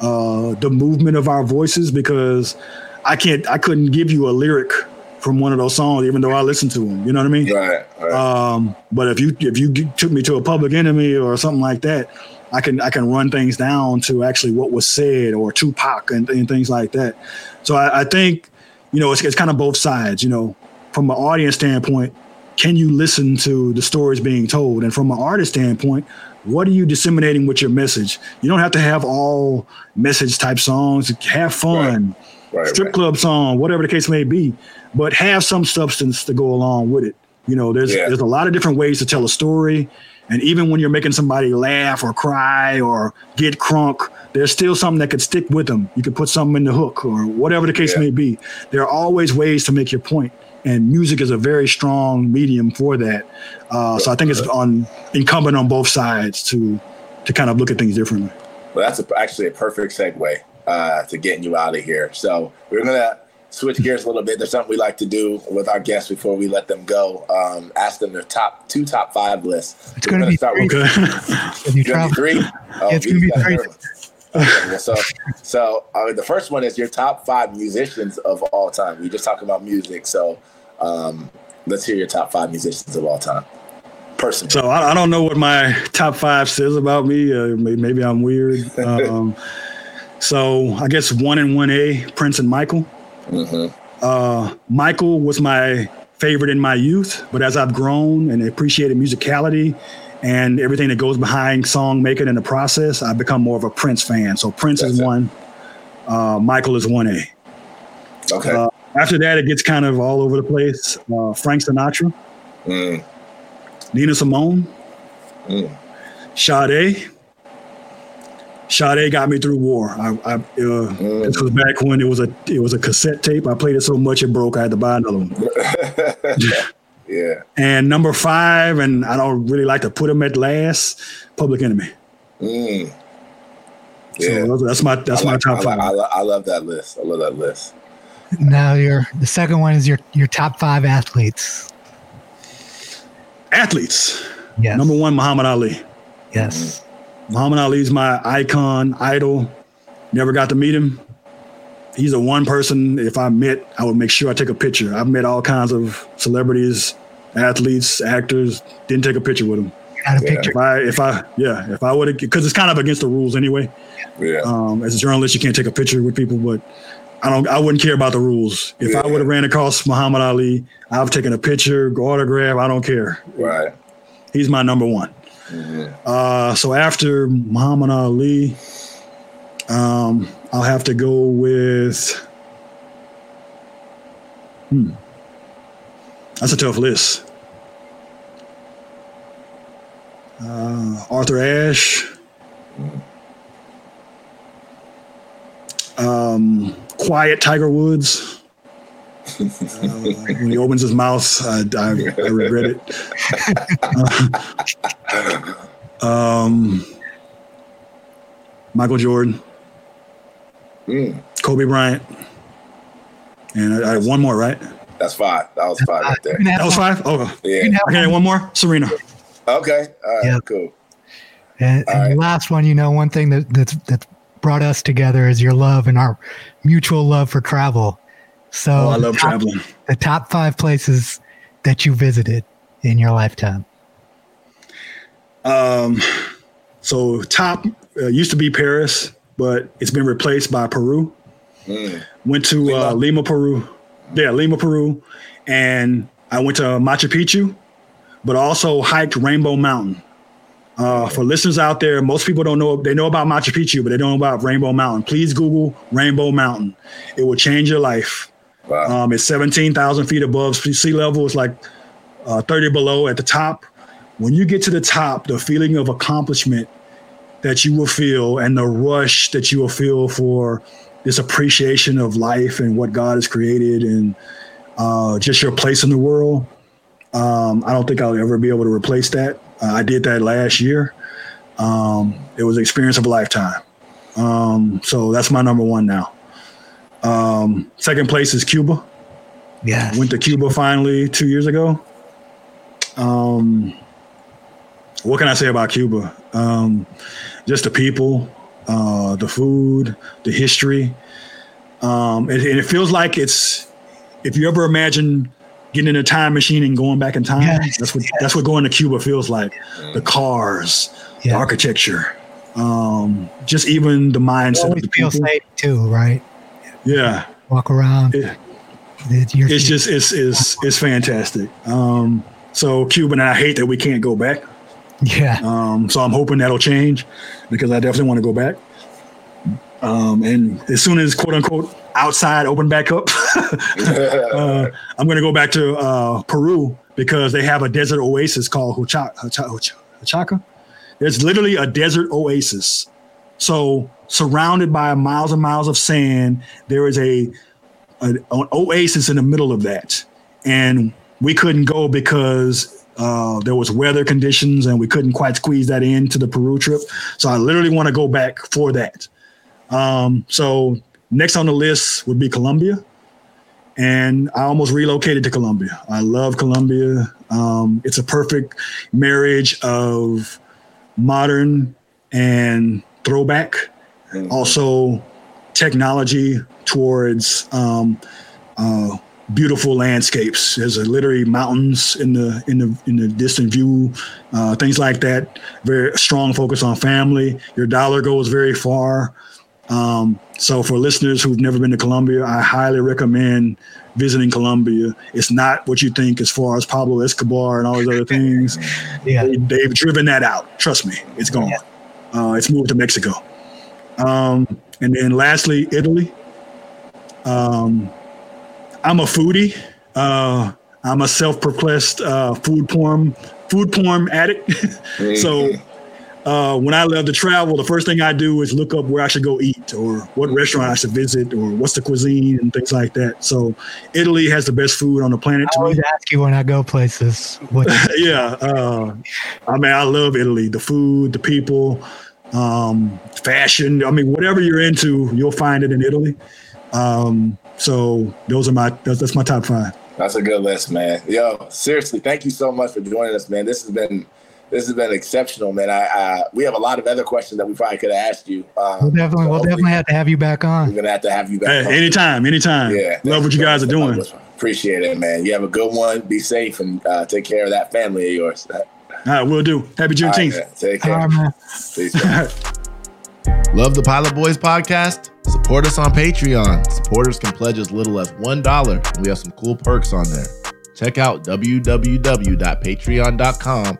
uh, the movement of our voices because I can't, I couldn't give you a lyric from one of those songs, even though I listened to them. You know what I mean? Right. right. Um, but if you if you took me to a Public Enemy or something like that, I can I can run things down to actually what was said or Tupac and, and things like that. So I, I think you know it's, it's kind of both sides. You know, from an audience standpoint, can you listen to the stories being told, and from an artist standpoint, what are you disseminating with your message? You don't have to have all message type songs. Have fun. Right. Right, strip right. club song, whatever the case may be but have some substance to go along with it. You know, there's yeah. there's a lot of different ways to tell a story. And even when you're making somebody laugh or cry or get crunk, there's still something that could stick with them. You could put something in the hook or whatever the case yeah. may be. There are always ways to make your point, and music is a very strong medium for that. Uh, so I think it's on incumbent on both sides to to kind of look at things differently. Well, that's a, actually a perfect segue uh, to getting you out of here. So we're gonna switch gears a little bit. There's something we like to do with our guests before we let them go. Um, ask them their top two, top five lists. It's going to be start three. with you [laughs] travel. three. Oh, it's going to be three. Okay, so, so uh, the first one is your top five musicians of all time. We just talking about music, so um, let's hear your top five musicians of all time. Person. So I, I, don't know what my top five says about me. Uh, maybe I'm weird. [laughs] Um, so I guess one and one A, Prince and Michael. Mm-hmm. Uh, Michael was my favorite in my youth, but as I've grown and appreciated musicality and everything that goes behind song making and the process, I've become more of a Prince fan. So Prince That's is it. one, uh, Michael is one A. Okay. Uh, after that, it gets kind of all over the place. Uh, Frank Sinatra, mm. Nina Simone, mm. Sade, Sade got me through war. I, I uh, mm. this was back when it was a it was a cassette tape. I played it so much it broke. I had to buy another one. [laughs] yeah. And number five, and I don't really like to put them at last. Public Enemy. Mm. Yeah, so that's my that's like, my top I, five. I, I love that list. I love that list. Now your the second one is your your top five athletes. Athletes. Yes. Number one, Muhammad Ali. Yes. Mm. Muhammad Ali's my icon, idol. Never got to meet him. He's the one person, if I met, I would make sure I take a picture. I've met all kinds of celebrities, athletes, actors, didn't take a picture with him. Got a picture. If I, if I, yeah, if I would have, because it's kind of against the rules anyway. Yeah. Um, as a journalist, you can't take a picture with people, but I don't, I wouldn't care about the rules. If yeah. I would have ran across Muhammad Ali, I've taken a picture, autograph, I don't care. Right. He's my number one. Uh, so after Muhammad Ali, um, I'll have to go with. Hmm. That's a tough list. Uh, Arthur Ashe. Um, quiet Tiger Woods. when he opens his mouth, I, I, I regret it. [laughs] um, Michael Jordan, mm. Kobe Bryant, and I, I had one more, right? That's five. That was five right there. That was five. Oh, yeah. Okay, one more. Serena. Okay. All right. Yep. Cool. And, and right. the last one, you know, one thing that that's that's brought us together is your love and our mutual love for travel. So oh, I love top, traveling. The top five places that you visited in your lifetime. Um, so top uh, used to be Paris, but it's been replaced by Peru. Mm. Went to Lima. Uh, Lima, Peru. Yeah, Lima, Peru, and I went to Machu Picchu, but also hiked Rainbow Mountain. Uh, for listeners out there, most people don't know they know about Machu Picchu, but they don't know about Rainbow Mountain. Please Google Rainbow Mountain; it will change your life. Wow. Um, it's seventeen thousand feet above sea level. It's like uh, thirty below at the top. When you get to the top, the feeling of accomplishment that you will feel, and the rush that you will feel for this appreciation of life and what God has created, and uh, just your place in the world. Um, I don't think I'll ever be able to replace that. Uh, I did that last year. Um, it was an experience of a lifetime. Um, so that's my number one now. Um, second place is Cuba. Yeah. Went to Cuba finally two years ago. Um, what can I say about Cuba? Um, just the people, uh, the food, the history. Um, and, and, it feels like it's, if you ever imagine getting in a time machine and going back in time. Yes, that's what yes. that's what going to Cuba feels like. The cars, yeah. the architecture, um, just even the mindset. It feels safe too, right? Yeah. Walk around. It, it's, it's just it's it's it's fantastic. Um, so Cuba, and I hate that we can't go back. Yeah. Um, so I'm hoping that'll change because I definitely want to go back. Um, and as soon as quote unquote outside open back up, [laughs] uh, I'm going to go back to uh, Peru because they have a desert oasis called Huacha- Huacha- Huachaca. There's literally a desert oasis. So surrounded by miles and miles of sand, there is a, a an oasis in the middle of that, and we couldn't go because uh, there was weather conditions and we couldn't quite squeeze that into the Peru trip. So I literally want to go back for that. Um, so next on the list would be Colombia. And I almost relocated to Colombia. I love Colombia. Um, it's a perfect marriage of modern and throwback, mm-hmm. also technology towards um, uh, beautiful landscapes. There's a literally mountains in the in the in the distant view, uh, things like that. Very strong focus on family. Your dollar goes very far. Um, so for listeners who've never been to Colombia, I highly recommend visiting Colombia. It's not what you think as far as Pablo Escobar and all those other things. [laughs] yeah. They, have driven that out. Trust me, it's gone. Yeah. Uh, it's moved to Mexico. Um, and then lastly, Italy. Um, I'm a foodie. Uh, I'm a self-proclaimed uh, food porn food porn addict. [laughs] so uh, when I love to travel, the first thing I do is look up where I should go eat or what restaurant I should visit or what's the cuisine and things like that. So Italy has the best food on the planet. I always ask you when I go places. [laughs] yeah. Uh, I mean, I love Italy, the food, the people, um, fashion. I mean, whatever you're into, you'll find it in Italy. Um, so those are my, that's, that's my top five. That's a good list, man. Yo, seriously, thank you so much for joining us, man. This has been this has been exceptional, man. I, I, we have a lot of other questions that we probably could have asked you. Um, we'll definitely, so we'll definitely have to have you back on. We're gonna have to have you back. Hey, anytime, anytime. Yeah, love what you guys are doing. Appreciate it, man. You have a good one. Be safe and uh, take care of that family of yours. All right, we'll do. Happy Juneteenth. Right, take care. All right, man. Peace, [laughs] Love the Pilot Boys podcast? Support us on Patreon. Supporters can pledge as little as $1, and we have some cool perks on there. Check out www.patreon.com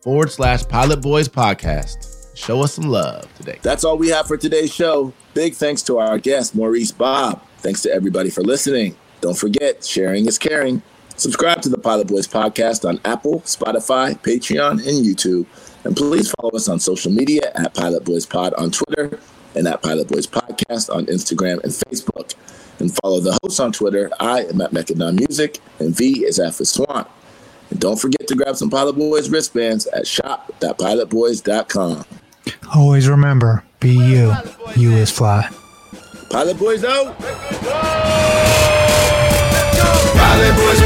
forward slash Pilot Boys Podcast. Show us some love today. That's all we have for today's show. Big thanks to our guest, Maurice Bobb. Thanks to everybody for listening. Don't forget, sharing is caring. Subscribe to the Pilot Boys Podcast on Apple, Spotify, Patreon, and YouTube. And please follow us on social media at Pilot Boys Pod on Twitter and at Pilot Boys Podcast on Instagram and Facebook. And follow the hosts on Twitter. I am at Mecca Music, and V is at Swan. And don't forget to grab some Pilot Boys wristbands at shop.pilotboys.com. Always remember, be you. You is fly. Pilot Boys out. Pilot Boys